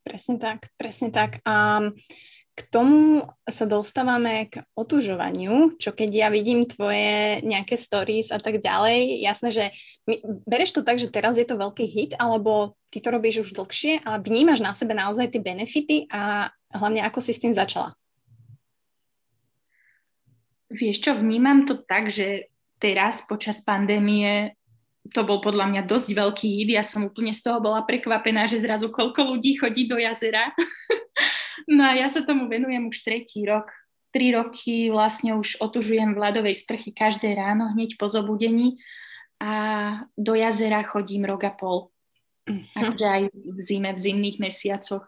Presne tak, presne tak. A k tomu sa dostávame k otužovaniu, čo keď ja vidím tvoje nejaké stories a tak ďalej, jasné, že my, bereš to tak, že teraz je to veľký hit, alebo ty to robíš už dlhšie a vnímaš na sebe naozaj tie benefity a hlavne ako si s tým začala? Vieš čo, vnímam to tak, že teraz počas pandémie to bol podľa mňa dosť veľký hit. Ja som úplne z toho bola prekvapená, že zrazu koľko ľudí chodí do jazera. [LAUGHS] no a ja sa tomu venujem už tretí rok. Tri roky vlastne už otužujem v ľadovej sprchy každé ráno, hneď po zobudení a do jazera chodím rok a pol. Mm-hmm. Akože aj v zime, v zimných mesiacoch.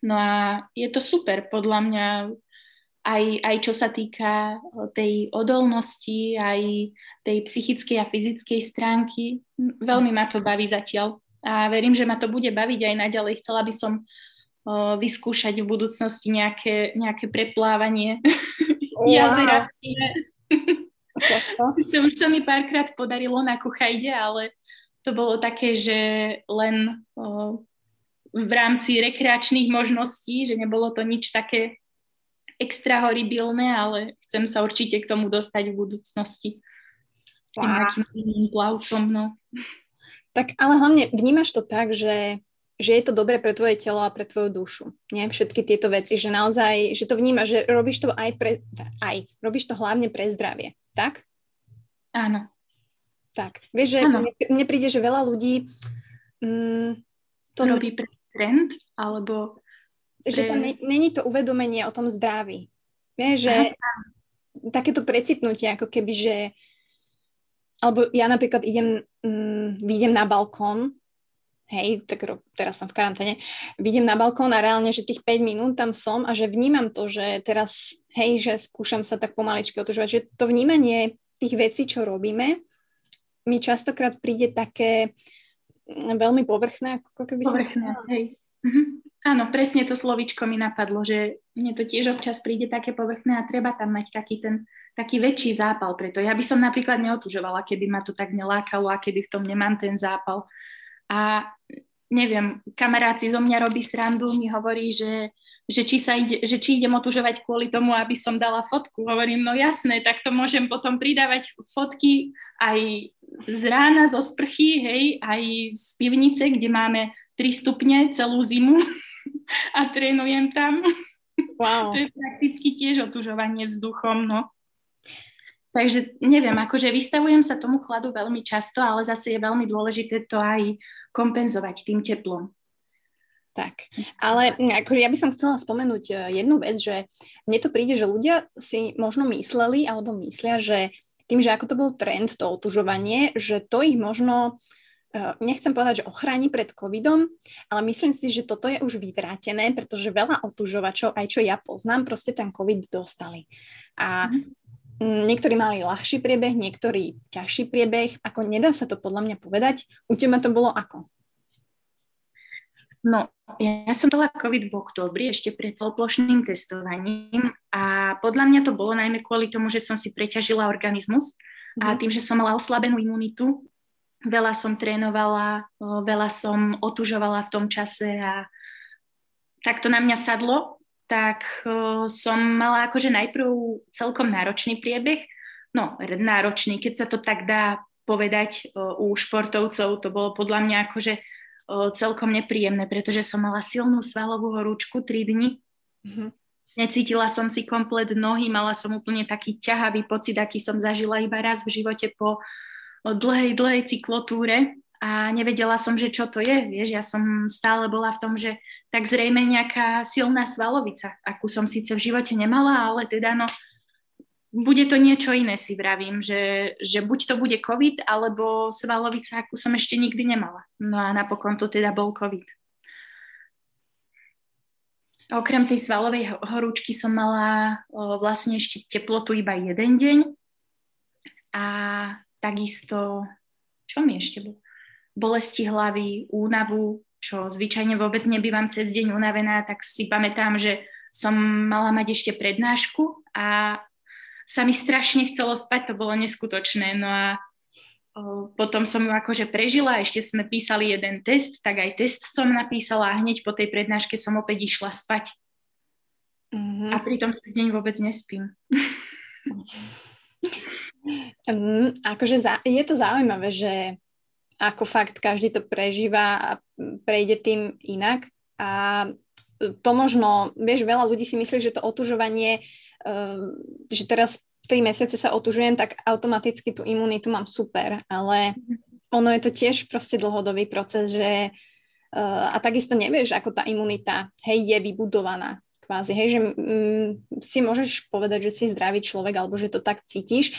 No a je to super, podľa mňa aj, aj čo sa týka eh, tej odolnosti, aj tej psychickej a fyzickej stránky. Veľmi ma to baví zatiaľ a verím, že ma to bude baviť aj naďalej. Chcela by som uh, vyskúšať v budúcnosti nejaké, nejaké preplávanie [LAUGHS] wow. jazera. už [LAUGHS] sa mi párkrát podarilo na Kuchajde, ale to bolo také, že len uh, v rámci rekreačných možností, že nebolo to nič také extra horibilné, ale chcem sa určite k tomu dostať v budúcnosti. Wow. Plavcom, no. Tak ale hlavne vnímaš to tak, že, že je to dobré pre tvoje telo a pre tvoju dušu. Nie? Všetky tieto veci, že naozaj, že to vnímaš, že robíš to aj pre, aj, robíš to hlavne pre zdravie, tak? Áno. Tak, vieš, že mne, mne príde, že veľa ľudí mm, to robí pre trend, alebo že tam není to uvedomenie o tom zdraví. Vieš, že Aha. takéto precitnutie, ako keby, že alebo ja napríklad idem, mm, vyjdem na balkón, hej, tak teraz som v karanténe, vidím na balkón a reálne, že tých 5 minút tam som a že vnímam to, že teraz, hej, že skúšam sa tak pomaličky otužovať, že to vnímanie tých vecí, čo robíme, mi častokrát príde také mm, veľmi povrchné, ako keby povrchné, som... hej. Mhm. Áno, presne to slovičko mi napadlo, že mne to tiež občas príde také povrchné a treba tam mať taký ten taký väčší zápal. Preto ja by som napríklad neotužovala, keby ma to tak nelákalo a keby v tom nemám ten zápal. A neviem, kamarát si zo mňa robí srandu, mi hovorí, že, že, či, sa ide, že či idem otužovať kvôli tomu, aby som dala fotku. Hovorím, no jasné, tak to môžem potom pridávať fotky aj z rána, zo sprchy, hej, aj z pivnice, kde máme 3 stupne celú zimu [LAUGHS] a trénujem tam. Wow. to je prakticky tiež otužovanie vzduchom, no. Takže neviem, akože vystavujem sa tomu chladu veľmi často, ale zase je veľmi dôležité to aj kompenzovať tým teplom. Tak, ale akože ja by som chcela spomenúť e, jednu vec, že mne to príde, že ľudia si možno mysleli alebo myslia, že tým, že ako to bol trend, to otužovanie, že to ich možno, nechcem povedať, že ochráni pred covidom, ale myslím si, že toto je už vyvrátené, pretože veľa otužovačov, aj čo ja poznám, proste ten covid dostali. A mm Niektorí mali ľahší priebeh, niektorí ťažší priebeh. Ako nedá sa to podľa mňa povedať. U teba to bolo ako? No, ja som dala COVID v októbri, ešte pred celoplošným testovaním a podľa mňa to bolo najmä kvôli tomu, že som si preťažila organizmus a mhm. tým, že som mala oslabenú imunitu, veľa som trénovala, veľa som otužovala v tom čase a tak to na mňa sadlo tak uh, som mala akože najprv celkom náročný priebeh. No, náročný, keď sa to tak dá povedať uh, u športovcov, to bolo podľa mňa akože uh, celkom nepríjemné, pretože som mala silnú svalovú horúčku 3 dni. Mm-hmm. Necítila som si komplet nohy, mala som úplne taký ťahavý pocit, aký som zažila iba raz v živote po dlhej, dlhej cyklotúre a nevedela som, že čo to je. Vieš, ja som stále bola v tom, že tak zrejme nejaká silná svalovica, akú som síce v živote nemala, ale teda no, bude to niečo iné, si vravím, že, že buď to bude COVID, alebo svalovica, akú som ešte nikdy nemala. No a napokon to teda bol COVID. Okrem tej svalovej horúčky som mala o, vlastne ešte teplotu iba jeden deň a takisto, čo mi ešte bolo? bolesti hlavy, únavu, čo zvyčajne vôbec nebývam cez deň unavená, tak si pamätám, že som mala mať ešte prednášku a sa mi strašne chcelo spať, to bolo neskutočné. No a potom som ju akože prežila, ešte sme písali jeden test, tak aj test som napísala a hneď po tej prednáške som opäť išla spať. Mm-hmm. A pritom cez deň vôbec nespím. [LAUGHS] Um, akože za, je to zaujímavé, že ako fakt každý to prežíva a prejde tým inak. A to možno, vieš, veľa ľudí si myslí, že to otužovanie, ehm, že teraz 3 mesiace sa otužujem, tak automaticky tú imunitu mám super, ale ono je to tiež proste dlhodobý proces, že a takisto nevieš, ako tá imunita, hej, je vybudovaná kvázi, hej, že mm, si môžeš povedať, že si zdravý človek alebo že to tak cítiš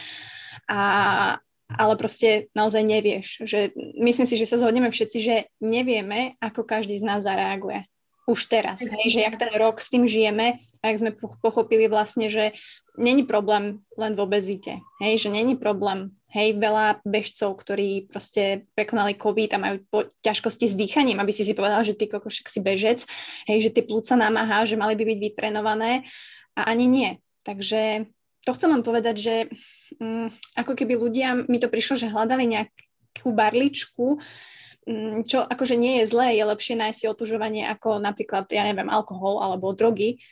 a, ale proste naozaj nevieš. Že myslím si, že sa zhodneme všetci, že nevieme, ako každý z nás zareaguje. Už teraz, hej, že jak ten rok s tým žijeme a jak sme pochopili vlastne, že není problém len v obezite, hej, že není problém, hej, veľa bežcov, ktorí proste prekonali COVID a majú po, ťažkosti s dýchaním, aby si si povedal, že ty kokošek si bežec, hej, že tie plúca namáha, že mali by byť vytrenované a ani nie. Takže to chcem len povedať, že um, ako keby ľudia, mi to prišlo, že hľadali nejakú barličku, um, čo akože nie je zlé, je lepšie nájsť si otužovanie ako napríklad, ja neviem, alkohol alebo drogy,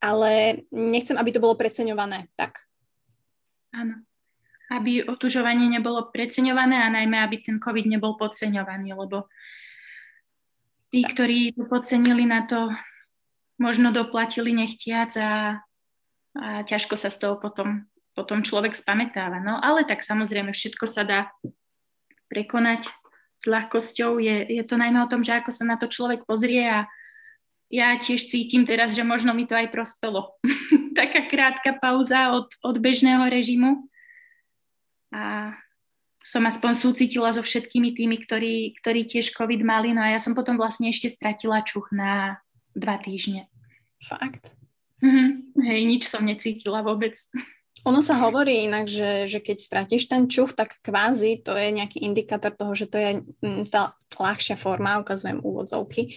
ale nechcem, aby to bolo preceňované tak. Áno. Aby otužovanie nebolo preceňované a najmä, aby ten COVID nebol podceňovaný, lebo tí, ktorí to podcenili na to, možno doplatili nechtiac a a ťažko sa z toho potom, potom človek spametáva. No ale tak samozrejme všetko sa dá prekonať s ľahkosťou. Je, je to najmä o tom, že ako sa na to človek pozrie a ja tiež cítim teraz, že možno mi to aj prospelo. [LAUGHS] Taká krátka pauza od, od bežného režimu. A som aspoň súcitila so všetkými tými, ktorí, ktorí tiež COVID mali. No a ja som potom vlastne ešte stratila čuch na dva týždne. Fakt? Mhm. Hej, nič som necítila vôbec. Ono sa hovorí inak, že, že keď stratíš ten čuch, tak kvázi to je nejaký indikátor toho, že to je tá ľahšia forma, ukazujem úvodzovky.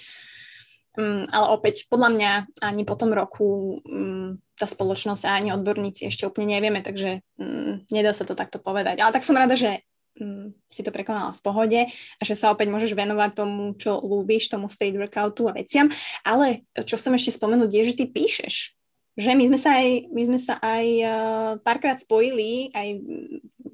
Um, ale opäť, podľa mňa ani po tom roku um, tá spoločnosť a ani odborníci ešte úplne nevieme, takže um, nedá sa to takto povedať. Ale tak som rada, že um, si to prekonala v pohode a že sa opäť môžeš venovať tomu, čo ľúbiš, tomu state workoutu a veciam. Ale čo chcem ešte spomenúť je, že ty píšeš. Že my sme sa aj, my sme sa aj uh, párkrát spojili, aj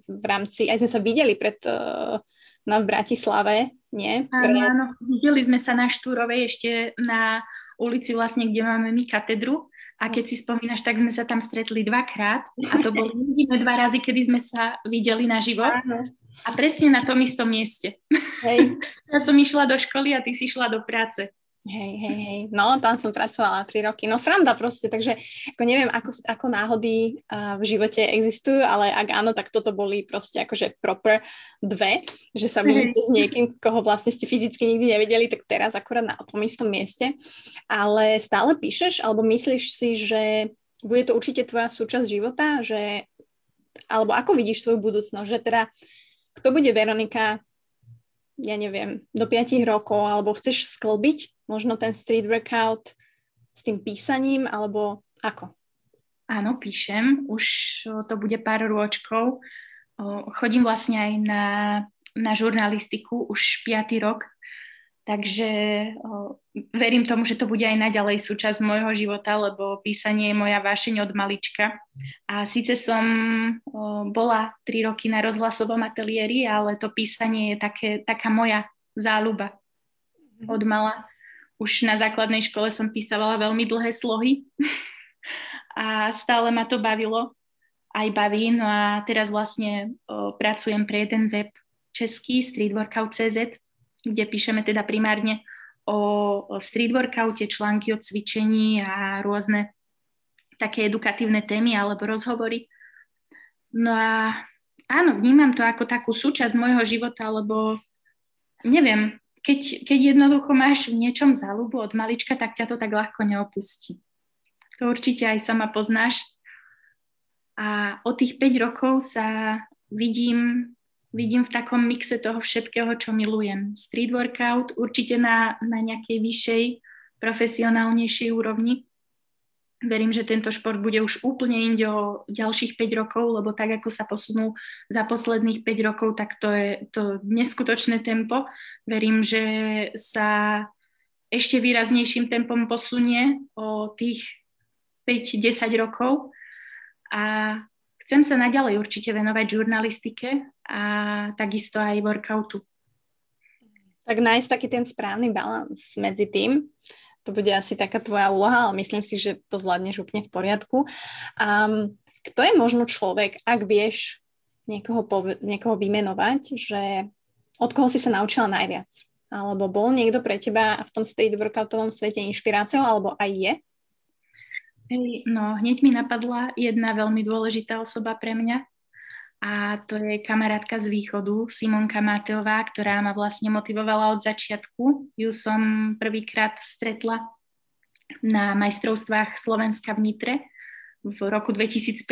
v rámci, aj sme sa videli pred, uh, na Bratislave, nie? Áno, áno, videli sme sa na Štúrovej ešte na ulici vlastne, kde máme my katedru a keď si spomínaš, tak sme sa tam stretli dvakrát a to boli [LAUGHS] jediné dva razy, kedy sme sa videli naživo. Áno. A presne na tom istom mieste. Hej. [LAUGHS] ja som išla do školy a ty si išla do práce. Hej, hej, hej. No, tam som pracovala 3 roky. No, sranda proste, takže ako neviem, ako, ako náhody uh, v živote existujú, ale ak áno, tak toto boli proste akože proper dve, že sa vidíte s niekým, koho vlastne ste fyzicky nikdy nevideli, tak teraz akurát na tom istom mieste. Ale stále píšeš, alebo myslíš si, že bude to určite tvoja súčasť života, že alebo ako vidíš svoju budúcnosť, že teda kto bude Veronika, ja neviem, do 5 rokov, alebo chceš sklbiť možno ten street workout s tým písaním, alebo ako? Áno, píšem, už to bude pár rôčkov. Chodím vlastne aj na, na žurnalistiku už 5. rok, Takže o, verím tomu, že to bude aj naďalej súčasť môjho života, lebo písanie je moja vášeň od malička. A síce som o, bola tri roky na rozhlasovom ateliéri, ale to písanie je také, taká moja záľuba od mala. Už na základnej škole som písavala veľmi dlhé slohy [LAUGHS] a stále ma to bavilo, aj baví. No a teraz vlastne o, pracujem pre jeden web český, streetworkout.cz, kde píšeme teda primárne o, street workoute, články o cvičení a rôzne také edukatívne témy alebo rozhovory. No a áno, vnímam to ako takú súčasť môjho života, lebo neviem, keď, keď jednoducho máš v niečom záľubu od malička, tak ťa to tak ľahko neopustí. To určite aj sama poznáš. A od tých 5 rokov sa vidím vidím v takom mixe toho všetkého, čo milujem. Street workout určite na, na nejakej vyššej, profesionálnejšej úrovni. Verím, že tento šport bude už úplne inde o ďalších 5 rokov, lebo tak, ako sa posunul za posledných 5 rokov, tak to je to neskutočné tempo. Verím, že sa ešte výraznejším tempom posunie o tých 5-10 rokov a chcem sa naďalej určite venovať žurnalistike a takisto aj workoutu. Tak nájsť taký ten správny balans medzi tým, to bude asi taká tvoja úloha, ale myslím si, že to zvládneš úplne v poriadku. Um, kto je možno človek, ak vieš niekoho, pove- niekoho vymenovať, že od koho si sa naučila najviac? Alebo bol niekto pre teba v tom street workoutovom svete inšpiráciou, alebo aj je? Hej, no hneď mi napadla jedna veľmi dôležitá osoba pre mňa a to je kamarátka z východu, Simonka Mateová, ktorá ma vlastne motivovala od začiatku. Ju som prvýkrát stretla na majstrovstvách Slovenska v Nitre v roku 2015,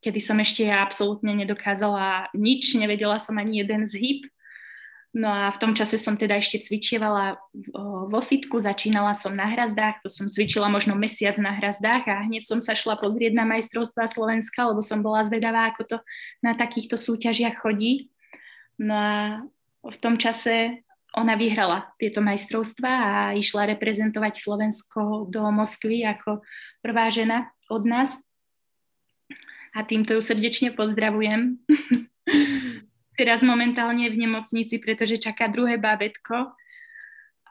kedy som ešte ja absolútne nedokázala nič, nevedela som ani jeden zhyb No a v tom čase som teda ešte cvičievala vo fitku, začínala som na hrazdách, to som cvičila možno mesiac na hrazdách a hneď som sa šla pozrieť na majstrovstvá Slovenska, lebo som bola zvedavá, ako to na takýchto súťažiach chodí. No a v tom čase ona vyhrala tieto majstrovstvá a išla reprezentovať Slovensko do Moskvy ako prvá žena od nás. A týmto ju srdečne pozdravujem. [LAUGHS] teraz momentálne v nemocnici, pretože čaká druhé bábetko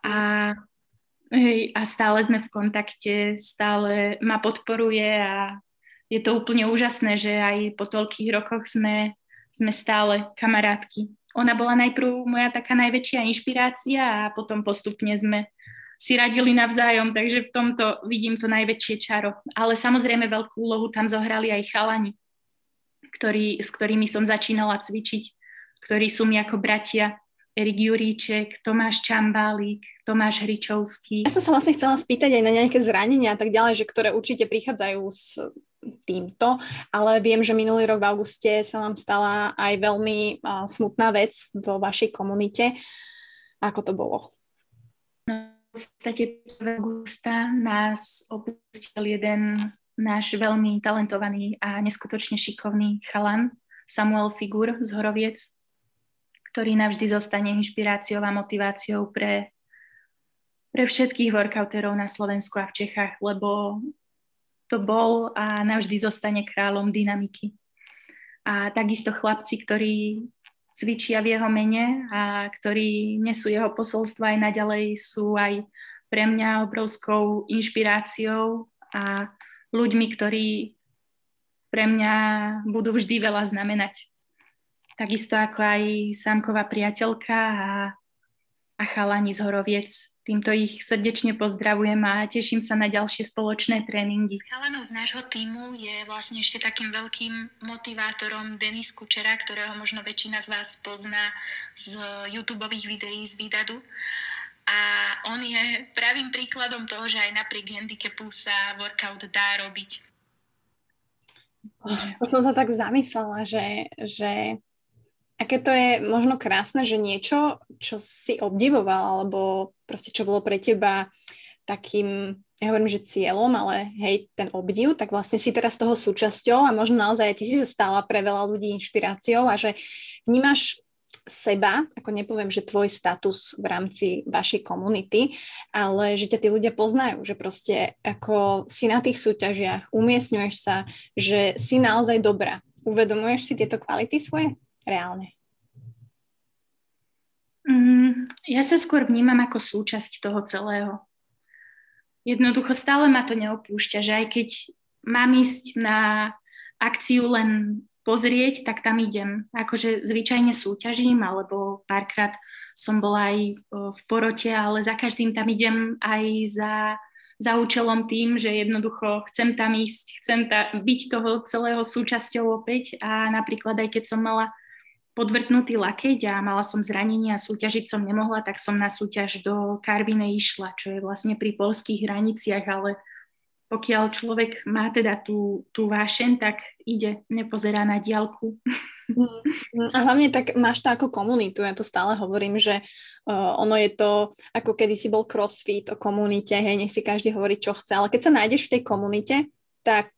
a, a stále sme v kontakte, stále ma podporuje a je to úplne úžasné, že aj po toľkých rokoch sme, sme stále kamarátky. Ona bola najprv moja taká najväčšia inšpirácia a potom postupne sme si radili navzájom, takže v tomto vidím to najväčšie čaro. Ale samozrejme veľkú úlohu tam zohrali aj chalani, ktorý, s ktorými som začínala cvičiť ktorí sú mi ako bratia. Erik Juríček, Tomáš Čambálík, Tomáš Hričovský. Ja som sa vlastne chcela spýtať aj na nejaké zranenia a tak ďalej, že ktoré určite prichádzajú s týmto, ale viem, že minulý rok v auguste sa vám stala aj veľmi uh, smutná vec vo vašej komunite. Ako to bolo? No, v podstate 1. augusta nás opustil jeden náš veľmi talentovaný a neskutočne šikovný chalan Samuel Figur z Horoviec, ktorý navždy zostane inšpiráciou a motiváciou pre, pre všetkých workouterov na Slovensku a v Čechách, lebo to bol a navždy zostane kráľom dynamiky. A takisto chlapci, ktorí cvičia v jeho mene a ktorí nesú jeho posolstva aj naďalej, sú aj pre mňa obrovskou inšpiráciou a ľuďmi, ktorí pre mňa budú vždy veľa znamenať. Takisto ako aj Sámková priateľka a, a chalani z Horoviec. Týmto ich srdečne pozdravujem a teším sa na ďalšie spoločné tréningy. S chalanou z nášho týmu je vlastne ešte takým veľkým motivátorom Denis Kučera, ktorého možno väčšina z vás pozná z YouTube videí z Vidadu. A on je pravým príkladom toho, že aj napriek handicapu sa workout dá robiť. To som sa tak zamyslela, že, že aké to je možno krásne, že niečo, čo si obdivoval, alebo proste čo bolo pre teba takým, ja hovorím, že cieľom, ale hej, ten obdiv, tak vlastne si teraz toho súčasťou a možno naozaj ty si sa stala pre veľa ľudí inšpiráciou a že vnímaš seba, ako nepoviem, že tvoj status v rámci vašej komunity, ale že ťa tí ľudia poznajú, že proste ako si na tých súťažiach, umiestňuješ sa, že si naozaj dobrá. Uvedomuješ si tieto kvality svoje reálne? Mm, ja sa skôr vnímam ako súčasť toho celého. Jednoducho stále ma to neopúšťa, že aj keď mám ísť na akciu len pozrieť, tak tam idem. Akože zvyčajne súťažím, alebo párkrát som bola aj v porote, ale za každým tam idem aj za, za účelom tým, že jednoducho chcem tam ísť, chcem ta, byť toho celého súčasťou opäť a napríklad aj keď som mala podvrtnutý lakeť a mala som zranenie a súťažiť som nemohla, tak som na súťaž do Karvine išla, čo je vlastne pri polských hraniciach, ale pokiaľ človek má teda tú, tú vášen, tak ide, nepozerá na diálku. Mm, a hlavne tak máš to ako komunitu, ja to stále hovorím, že uh, ono je to, ako kedy si bol crossfit o komunite, hej, nech si každý hovorí, čo chce, ale keď sa nájdeš v tej komunite, tak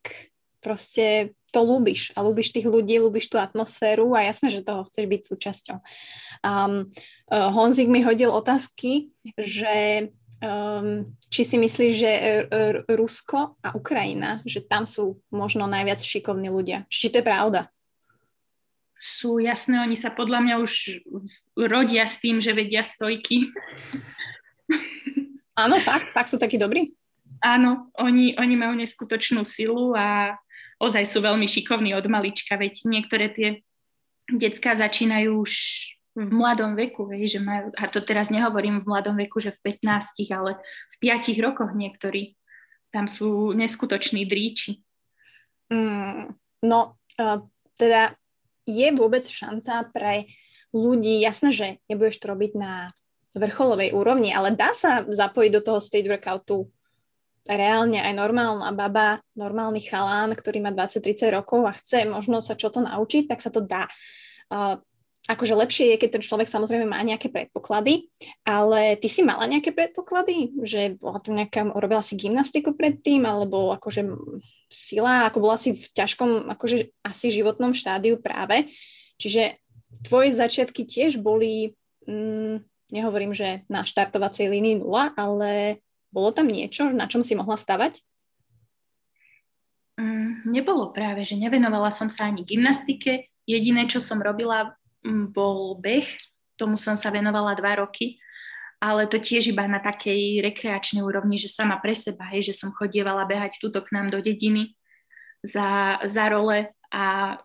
proste to ľúbiš a ľúbiš tých ľudí, ľúbiš tú atmosféru a jasné, že toho chceš byť súčasťou. Um, uh, Honzik mi hodil otázky, že um, či si myslíš, že r- Rusko a Ukrajina, že tam sú možno najviac šikovní ľudia. Či to je pravda? Sú jasné, oni sa podľa mňa už rodia s tým, že vedia stojky. Áno, fakt, fakt sú takí dobrí? Áno, oni, oni majú neskutočnú silu a ozaj sú veľmi šikovní od malička, veď niektoré tie decka začínajú už v mladom veku, hej, že majú, a to teraz nehovorím v mladom veku, že v 15, ale v 5 rokoch niektorí. Tam sú neskutoční dríči. Mm, no, uh, teda je vôbec šanca pre ľudí, jasné, že nebudeš to robiť na vrcholovej úrovni, ale dá sa zapojiť do toho stage workoutu reálne aj normálna baba, normálny chalán, ktorý má 20-30 rokov a chce možno sa čo to naučiť, tak sa to dá. Uh, akože lepšie je, keď ten človek samozrejme má nejaké predpoklady, ale ty si mala nejaké predpoklady? Že bola to nejaká, robila si gymnastiku predtým, alebo akože sila, ako bola si v ťažkom, akože asi životnom štádiu práve. Čiže tvoje začiatky tiež boli, mm, nehovorím, že na štartovacej línii nula, ale bolo tam niečo, na čom si mohla stavať? Mm, nebolo práve, že nevenovala som sa ani gymnastike. Jediné, čo som robila bol beh, tomu som sa venovala dva roky, ale to tiež iba na takej rekreačnej úrovni, že sama pre seba, hej, že som chodievala behať túto k nám do dediny za, za role a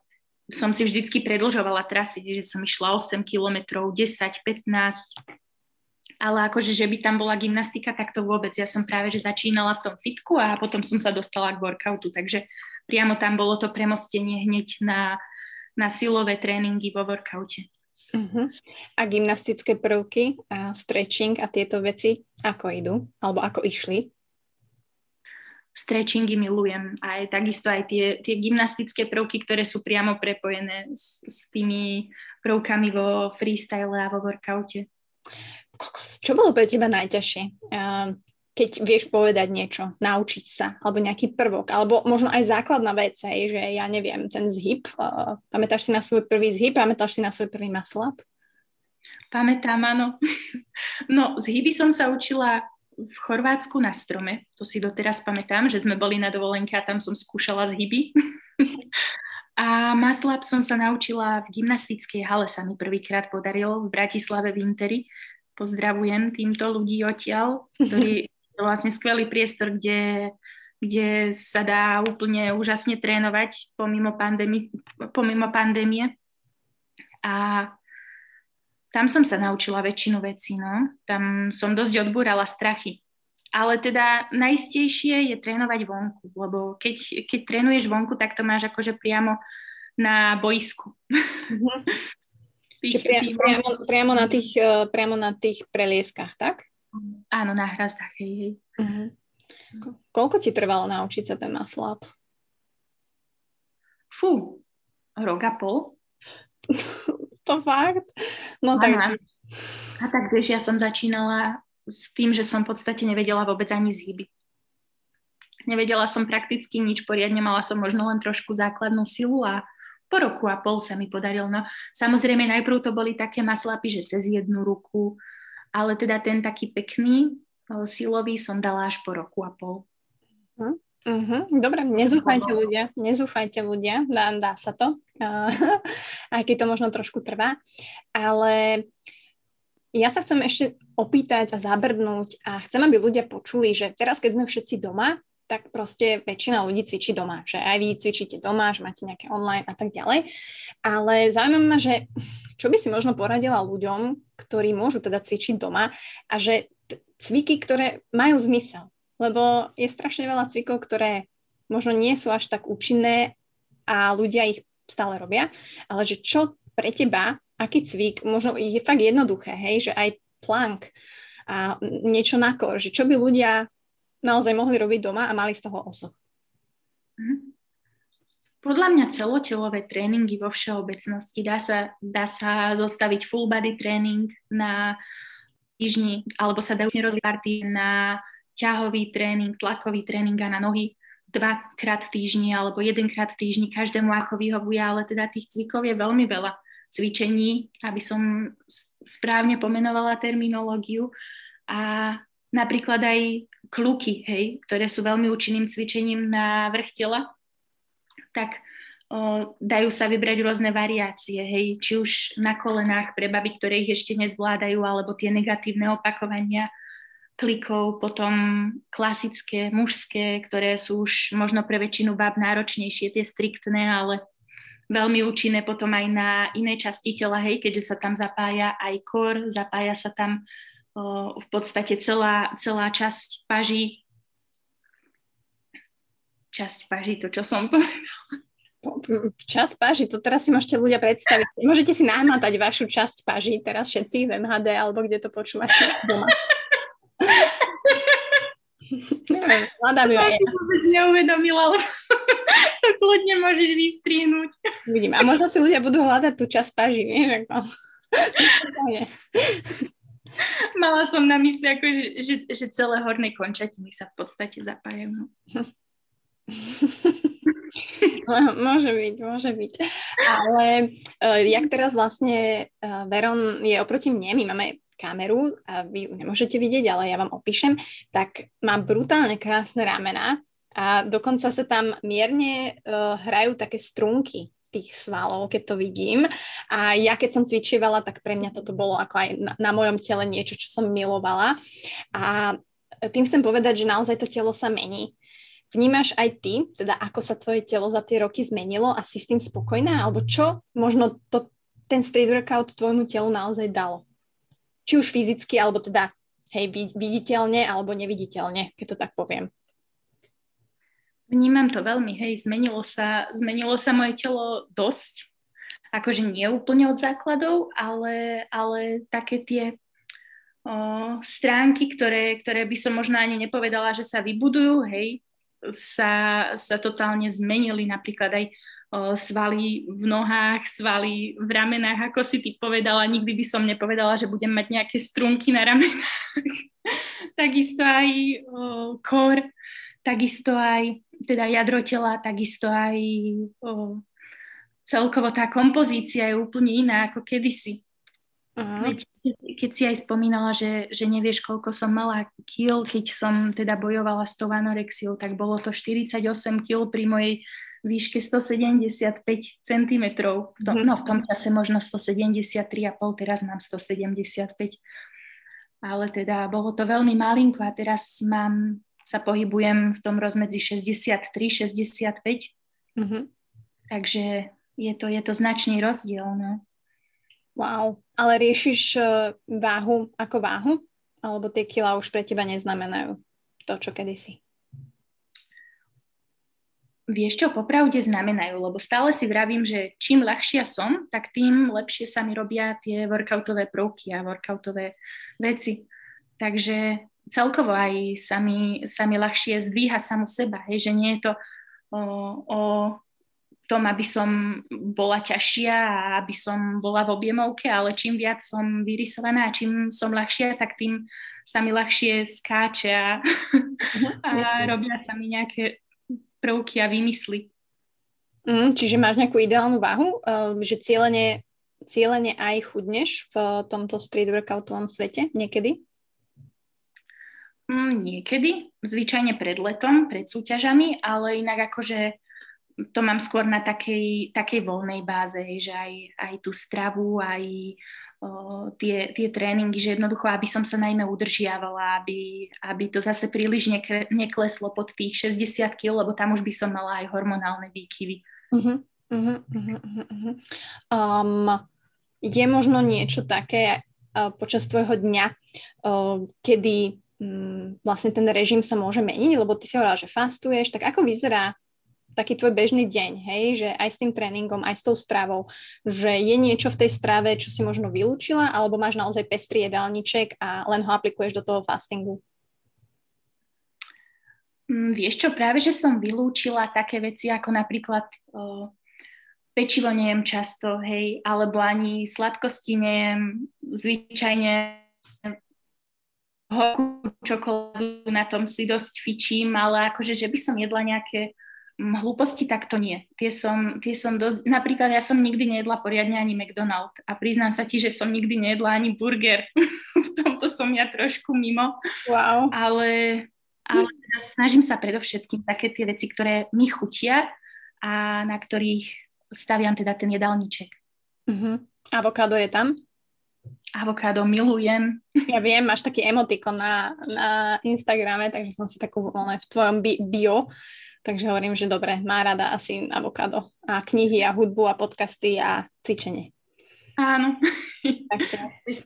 som si vždycky predlžovala trasy, že som išla 8 kilometrov, 10, 15, ale akože, že by tam bola gymnastika, tak to vôbec. Ja som práve, že začínala v tom fitku a potom som sa dostala k workoutu, takže priamo tam bolo to premostenie hneď na na silové tréningy vo workoute. Uh-huh. A gymnastické prvky, a stretching a tieto veci, ako idú? Alebo ako išli? Stretchingy milujem. Aj takisto aj tie, tie gymnastické prvky, ktoré sú priamo prepojené s, s tými prvkami vo freestyle a vo workoute. Čo bolo pre teba najťažšie? Uh, keď vieš povedať niečo, naučiť sa, alebo nejaký prvok, alebo možno aj základná vec, aj, že ja neviem, ten zhyb, uh, pamätáš si na svoj prvý zhyb, pamätáš si na svoj prvý maslap? Pamätám, áno. [LAUGHS] No, zhyby som sa učila v Chorvátsku na strome, to si doteraz pamätám, že sme boli na dovolenke a tam som skúšala zhyby. [LAUGHS] a maslap som sa naučila v gymnastickej hale, sa mi prvýkrát podarilo v Bratislave v Interi. Pozdravujem týmto ľudí odtiaľ, ktorí [LAUGHS] to vlastne skvelý priestor, kde, kde sa dá úplne úžasne trénovať pomimo, pandémie, pomimo pandémie. A tam som sa naučila väčšinu vecí, no. Tam som dosť odbúrala strachy. Ale teda najistejšie je trénovať vonku, lebo keď, keď trénuješ vonku, tak to máš akože priamo na boisku. Mm-hmm. [LAUGHS] tých, pria, tých priamo, priamo, na tých, eh, priamo na tých prelieskach, tak? Áno, na hrazdách, hej, hej. Uh-huh. Koľko ti trvalo naučiť sa ten maslap? Fú, rok a pol. [LAUGHS] to fakt? No tak... A tak vieš, ja som začínala s tým, že som v podstate nevedela vôbec ani zhyby. Nevedela som prakticky nič poriadne, mala som možno len trošku základnú silu a po roku a pol sa mi podarilo. No, samozrejme, najprv to boli také maslapy, že cez jednu ruku, ale teda ten taký pekný, silový som dala až po roku a pol. Uh-huh. Dobre, nezúfajte ľudia, nezúfajte ľudia, dá, dá sa to, [LAUGHS] aj keď to možno trošku trvá, ale ja sa chcem ešte opýtať a zabrdnúť a chcem, aby ľudia počuli, že teraz, keď sme všetci doma, tak proste väčšina ľudí cvičí doma, že aj vy cvičíte doma, že máte nejaké online a tak ďalej. Ale zaujímavé ma, že čo by si možno poradila ľuďom, ktorí môžu teda cvičiť doma a že cviky, ktoré majú zmysel. Lebo je strašne veľa cvikov, ktoré možno nie sú až tak účinné a ľudia ich stále robia, ale že čo pre teba, aký cvik, možno je fakt jednoduché, hej, že aj plank a niečo na kor, že čo by ľudia naozaj mohli robiť doma a mali z toho osoch. Mhm. Podľa mňa celotelové tréningy vo všeobecnosti dá sa, dá sa zostaviť full body tréning na týždni, alebo sa dajú robiť party na ťahový tréning, tlakový tréning a na nohy dvakrát v týždni alebo jedenkrát v týždni, každému ako vyhovuje, ale teda tých cvikov je veľmi veľa cvičení, aby som správne pomenovala terminológiu a napríklad aj kluky, hej, ktoré sú veľmi účinným cvičením na vrch tela, tak o, dajú sa vybrať rôzne variácie, hej, či už na kolenách pre baby, ktoré ich ešte nezvládajú, alebo tie negatívne opakovania klikov, potom klasické, mužské, ktoré sú už možno pre väčšinu bab náročnejšie, tie striktné, ale veľmi účinné potom aj na iné časti tela, hej, keďže sa tam zapája aj kor, zapája sa tam v podstate celá, celá časť paží, časť paží, to čo som povedala. Časť paži, to teraz si môžete ľudia predstaviť. Môžete si nahmatať vašu časť paži, teraz všetci v MHD, alebo kde to počúvate doma. Neviem, hľadám ju ja. vôbec neuvedomila, lebo to kľudne môžeš vystrihnúť. Vidím, a možno si ľudia budú hľadať tú časť paži, vieš, ako. [LAUGHS] [LAUGHS] Mala som na mysli, ako, že, že, že celé horné končatiny sa v podstate zapájajú. No. [LAUGHS] môže byť, môže byť. Ale uh, jak teraz vlastne uh, Veron je oproti mne, my máme kameru a vy ju nemôžete vidieť, ale ja vám opíšem, tak má brutálne krásne ramena a dokonca sa tam mierne uh, hrajú také strunky tých svalov, keď to vidím. A ja keď som cvičívala, tak pre mňa toto bolo ako aj na, na mojom tele niečo, čo som milovala. A tým chcem povedať, že naozaj to telo sa mení. Vnímaš aj ty, teda ako sa tvoje telo za tie roky zmenilo a si s tým spokojná? Alebo čo možno to, ten street workout tvojmu telu naozaj dalo? Či už fyzicky, alebo teda hej, viditeľne alebo neviditeľne, keď to tak poviem. Vnímam to veľmi, hej, zmenilo sa, zmenilo sa moje telo dosť. akože nie úplne od základov, ale, ale také tie o, stránky, ktoré, ktoré by som možno ani nepovedala, že sa vybudujú, hej, sa, sa totálne zmenili, napríklad aj svaly v nohách, svaly v ramenách, ako si ty povedala. Nikdy by som nepovedala, že budem mať nejaké strunky na ramenách. [LAUGHS] takisto aj kor, takisto aj teda jadro tela, takisto aj o, celkovo tá kompozícia je úplne iná ako kedysi. Uh-huh. Keď, keď si aj spomínala, že, že nevieš, koľko som mala kil, keď som teda bojovala s tou anorexiou, tak bolo to 48 kil pri mojej výške 175 cm. V tom, no v tom čase možno 173,5, teraz mám 175. Ale teda bolo to veľmi malinko a teraz mám, sa pohybujem v tom rozmedzi 63-65. Mm-hmm. Takže je to, je to značný rozdiel. No. Wow, ale riešiš uh, váhu ako váhu? Alebo tie kila už pre teba neznamenajú to, čo kedysi? Vieš čo, popravde znamenajú, lebo stále si vravím, že čím ľahšia som, tak tým lepšie sa mi robia tie workoutové prvky a workoutové veci. Takže celkovo aj sa mi, sa mi ľahšie zdvíha samu seba, hej, že nie je to o, o tom, aby som bola ťažšia a aby som bola v objemovke, ale čím viac som vyrysovaná a čím som ľahšia, tak tým sa mi ľahšie skáče a, a robia sa mi nejaké prvky a vymysly. Mm, čiže máš nejakú ideálnu váhu, uh, že cieľene, cieľene aj chudneš v tomto street workoutovom svete niekedy? Mm, niekedy, zvyčajne pred letom, pred súťažami, ale inak akože to mám skôr na takej, takej voľnej báze, že aj, aj tú stravu, aj o, tie, tie tréningy, že jednoducho, aby som sa najmä udržiavala, aby, aby to zase príliš nekre, nekleslo pod tých 60 kg, lebo tam už by som mala aj hormonálne výkyvy. Uh-huh, uh-huh, uh-huh, um, je možno niečo také uh, počas tvojho dňa, uh, kedy vlastne ten režim sa môže meniť, lebo ty si hovorila, že fastuješ, tak ako vyzerá taký tvoj bežný deň, hej, že aj s tým tréningom, aj s tou stravou, že je niečo v tej strave, čo si možno vylúčila, alebo máš naozaj pestrý jedálniček a len ho aplikuješ do toho fastingu? Mm, vieš čo, práve, že som vylúčila také veci ako napríklad o, pečivo nejem často, hej, alebo ani sladkosti nejem, zvyčajne horkú čokoládu, na tom si dosť fičím, ale akože, že by som jedla nejaké hlúposti, tak to nie. Tie som, tie som dosť, napríklad ja som nikdy nejedla poriadne ani McDonald a priznám sa ti, že som nikdy nejedla ani burger. [LAUGHS] v tomto som ja trošku mimo. Wow. Ale, ale teda snažím sa predovšetkým také tie veci, ktoré mi chutia a na ktorých staviam teda ten jedálniček. Uh-huh. Avokádo je tam? Avokádo milujem. [LAUGHS] Ja viem, máš taký emotikon na, na Instagrame, takže som si takú v tvojom bio Takže hovorím, že dobre, má rada asi avokádo a knihy a hudbu a podcasty a cvičenie. Áno. Tak,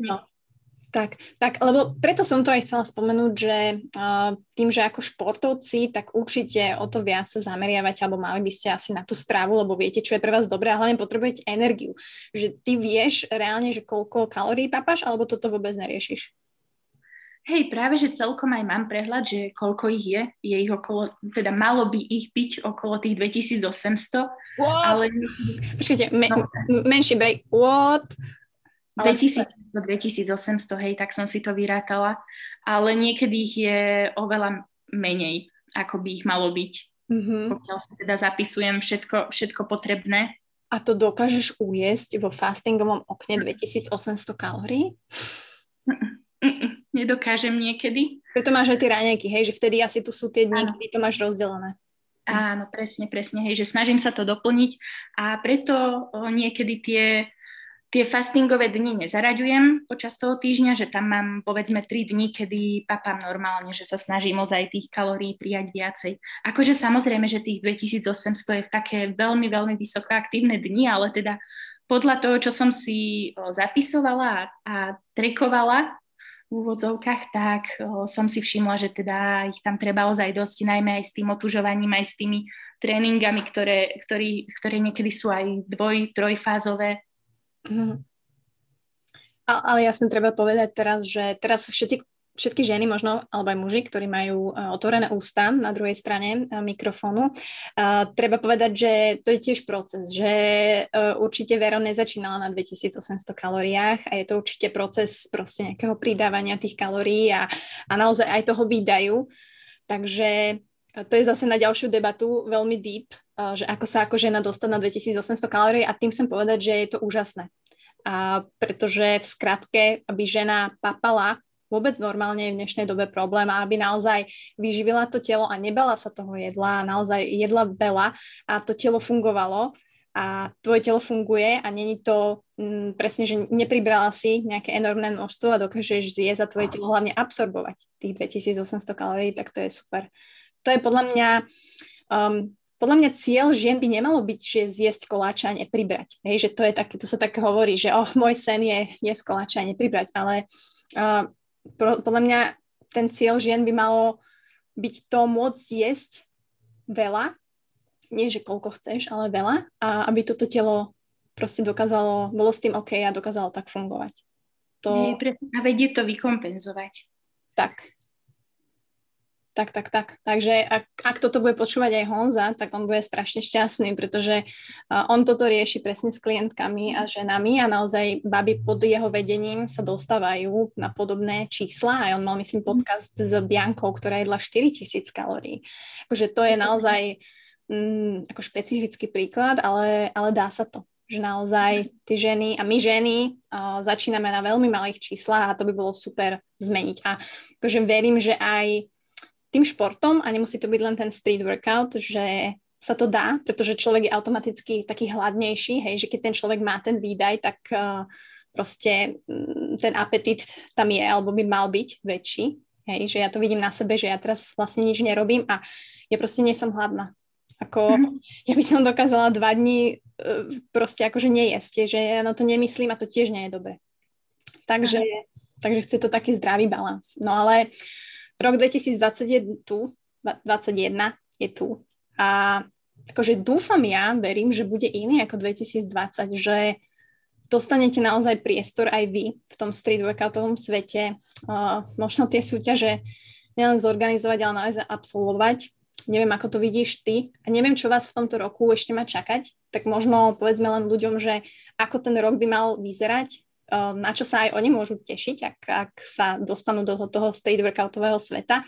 no. Tak, tak, lebo preto som to aj chcela spomenúť, že uh, tým, že ako športovci, tak určite o to viac sa zameriavať, alebo mali by ste asi na tú stravu, lebo viete, čo je pre vás dobré a hlavne potrebujete energiu. Že ty vieš reálne, že koľko kalórií papáš, alebo toto vôbec neriešiš? Hej, práve, že celkom aj mám prehľad, že koľko ich je. Je ich okolo, teda malo by ich byť okolo tých 2800. What? Ale... Počkajte, me, no. menší break. What? 2000, 2800, hej, tak som si to vyrátala. Ale niekedy ich je oveľa menej, ako by ich malo byť. Mm-hmm. Pokiaľ si teda zapisujem všetko, všetko potrebné. A to dokážeš ujesť vo fastingovom okne 2800 kalórií? nedokážem niekedy. Preto máš aj tie raňajky, hej, že vtedy asi tu sú tie dni, kedy to máš rozdelené. Áno, presne, presne, hej, že snažím sa to doplniť a preto o, niekedy tie, tie fastingové dni nezaraďujem počas toho týždňa, že tam mám povedzme 3 dni, kedy papám normálne, že sa snažím ozaj tých kalórií prijať viacej. Akože samozrejme, že tých 2800 je v také veľmi, veľmi vysoko aktívne dni, ale teda podľa toho, čo som si zapisovala a, trekovala, úvodzovkách, tak som si všimla, že teda ich tam treba ozaj dosť, najmä aj s tým otužovaním, aj s tými tréningami, ktoré, ktorý, ktoré niekedy sú aj dvoj, trojfázové. Mm. Ale jasne treba povedať teraz, že teraz všetci, všetky ženy možno, alebo aj muži, ktorí majú uh, otvorené ústa na druhej strane uh, mikrofónu, uh, treba povedať, že to je tiež proces, že určite Vero nezačínala na 2800 kalóriách a je to určite proces proste nejakého pridávania tých kalórií a, a naozaj aj toho výdajú. Takže to je zase na ďalšiu debatu veľmi deep, že ako sa ako žena dostať na 2800 kalórií a tým chcem povedať, že je to úžasné. A pretože v skratke, aby žena papala vôbec normálne je v dnešnej dobe problém a aby naozaj vyživila to telo a nebala sa toho jedla a naozaj jedla veľa a to telo fungovalo a tvoje telo funguje a není to m, mm, presne, že nepribrala si nejaké enormné množstvo a dokážeš zjesť a tvoje telo hlavne absorbovať tých 2800 kalórií, tak to je super to je podľa mňa um, podľa mňa cieľ žien by nemalo byť, že zjesť koláča a nepribrať. Hej, že to je také, to sa tak hovorí, že oh, môj sen je jesť koláča a nepribrať, ale uh, pro, podľa mňa ten cieľ žien by malo byť to môcť jesť veľa, nie že koľko chceš, ale veľa a aby toto telo proste dokázalo, bolo s tým OK a dokázalo tak fungovať. To... A vedie to vykompenzovať. Tak, tak, tak, tak. Takže ak, ak toto bude počúvať aj Honza, tak on bude strašne šťastný, pretože on toto rieši presne s klientkami a ženami a naozaj baby pod jeho vedením sa dostávajú na podobné čísla. A on mal, myslím, podcast s Biankou, ktorá jedla 4000 kalórií. Akože to je naozaj mm, ako špecifický príklad, ale, ale dá sa to že naozaj tie ženy a my ženy uh, začíname na veľmi malých číslach a to by bolo super zmeniť. A akože verím, že aj tým športom a nemusí to byť len ten street workout, že sa to dá, pretože človek je automaticky taký hladnejší, hej, že keď ten človek má ten výdaj, tak uh, proste um, ten apetit tam je, alebo by mal byť väčší, hej, že ja to vidím na sebe, že ja teraz vlastne nič nerobím a ja proste nie som hladná. Ako, mm-hmm. ja by som dokázala dva dní uh, proste akože nejesť, že ja na to nemyslím a to tiež nie je dobre. Takže, takže chce to taký zdravý balans. No ale uh, Rok 2021 je tu, 21 je tu. A akože dúfam ja, verím, že bude iný ako 2020, že dostanete naozaj priestor aj vy v tom street workoutovom svete, uh, možno tie súťaže nielen zorganizovať, ale naozaj absolvovať. Neviem, ako to vidíš ty. A neviem, čo vás v tomto roku ešte má čakať, tak možno povedzme len ľuďom, že ako ten rok by mal vyzerať, na čo sa aj oni môžu tešiť, ak, ak sa dostanú do toho street workoutového sveta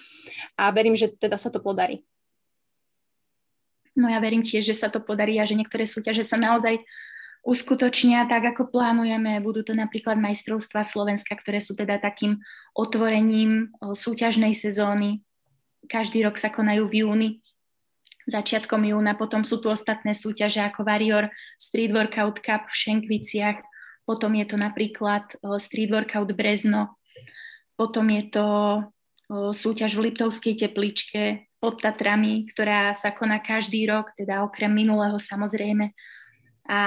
a verím, že teda sa to podarí. No ja verím tiež, že sa to podarí a že niektoré súťaže sa naozaj uskutočnia tak, ako plánujeme. Budú to napríklad majstrovstva Slovenska, ktoré sú teda takým otvorením súťažnej sezóny. Každý rok sa konajú v júni, začiatkom júna. Potom sú tu ostatné súťaže ako Warrior Street Workout Cup v Šenkviciach, potom je to napríklad Street Workout Brezno, potom je to súťaž v Liptovskej tepličke pod Tatrami, ktorá sa koná každý rok, teda okrem minulého samozrejme. A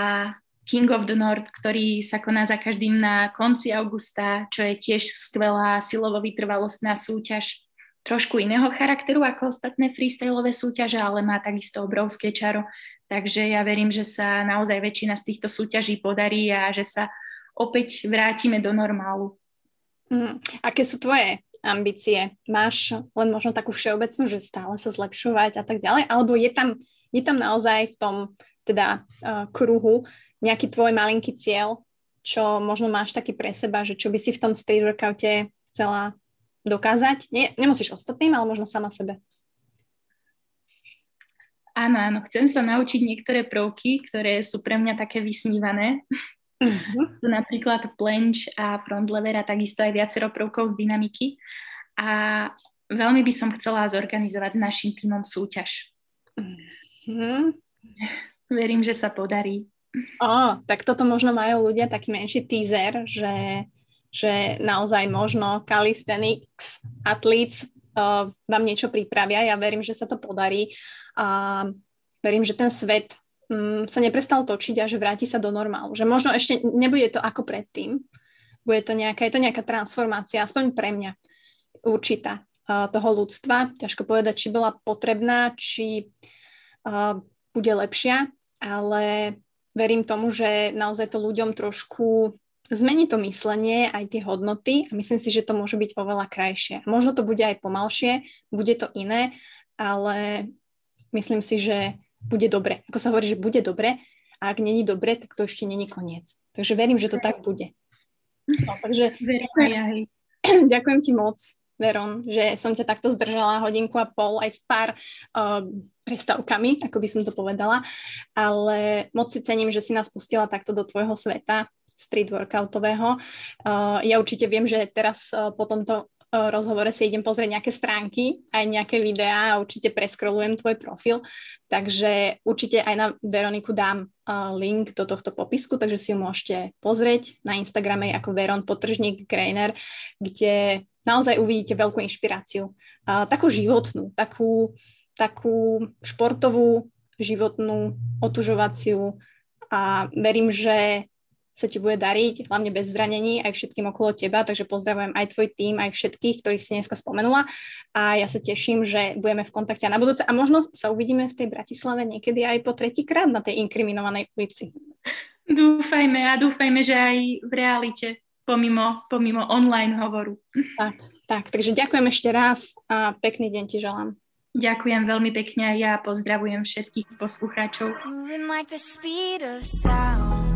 King of the North, ktorý sa koná za každým na konci augusta, čo je tiež skvelá silovo-vytrvalostná súťaž trošku iného charakteru ako ostatné freestyleové súťaže, ale má takisto obrovské čaro. Takže ja verím, že sa naozaj väčšina z týchto súťaží podarí a že sa opäť vrátime do normálu. Mm. Aké sú tvoje ambície? Máš len možno takú všeobecnú, že stále sa zlepšovať a tak ďalej? Alebo je tam, je tam naozaj v tom teda uh, kruhu nejaký tvoj malinký cieľ, čo možno máš taký pre seba, že čo by si v tom street workoute chcela dokázať? Nie, nemusíš ostatným, ale možno sama sebe. Áno, áno, chcem sa naučiť niektoré prvky, ktoré sú pre mňa také vysnívané. [LAUGHS] Uh-huh. napríklad planche a front lever a takisto aj viacero prvkov z dynamiky. A veľmi by som chcela zorganizovať s našim týmom súťaž. Uh-huh. Verím, že sa podarí. Oh, tak toto možno majú ľudia taký menší teaser, že, že naozaj možno calisthenics athletes uh, vám niečo pripravia. Ja verím, že sa to podarí a verím, že ten svet um, sa neprestal točiť a že vráti sa do normálu. Že možno ešte nebude to ako predtým, bude to nejaká, je to nejaká transformácia, aspoň pre mňa určitá uh, toho ľudstva. Ťažko povedať, či bola potrebná, či uh, bude lepšia, ale verím tomu, že naozaj to ľuďom trošku zmení to myslenie, aj tie hodnoty a myslím si, že to môže byť oveľa krajšie. Možno to bude aj pomalšie, bude to iné, ale myslím si, že bude dobre. Ako sa hovorí, že bude dobre a ak není dobre, tak to ešte není koniec. Takže verím, že to tak bude. No, takže ďakujem, [CLEARS THROAT] ďakujem ti moc, Veron, že som ťa takto zdržala hodinku a pol aj s pár uh, prestávkami, ako by som to povedala, ale moc si cením, že si nás pustila takto do tvojho sveta, street workoutového. Uh, ja určite viem, že teraz uh, po tomto uh, rozhovore si idem pozrieť nejaké stránky, aj nejaké videá a určite preskrolujem tvoj profil, takže určite aj na Veroniku dám link do tohto popisku, takže si ju môžete pozrieť na Instagrame ako Veron Potržník Greiner, kde naozaj uvidíte veľkú inšpiráciu. Takú životnú, takú, takú športovú, životnú, otužovaciu a verím, že sa ti bude dariť, hlavne bez zranení, aj všetkým okolo teba, takže pozdravujem aj tvoj tým, aj všetkých, ktorých si dneska spomenula a ja sa teším, že budeme v kontakte na budúce a možno sa uvidíme v tej Bratislave niekedy aj po tretíkrát na tej inkriminovanej ulici. Dúfajme a dúfajme, že aj v realite, pomimo, pomimo online hovoru. Tak, tak, takže ďakujem ešte raz a pekný deň ti želám. Ďakujem veľmi pekne a ja pozdravujem všetkých poslucháčov. Moving like the speed of sound.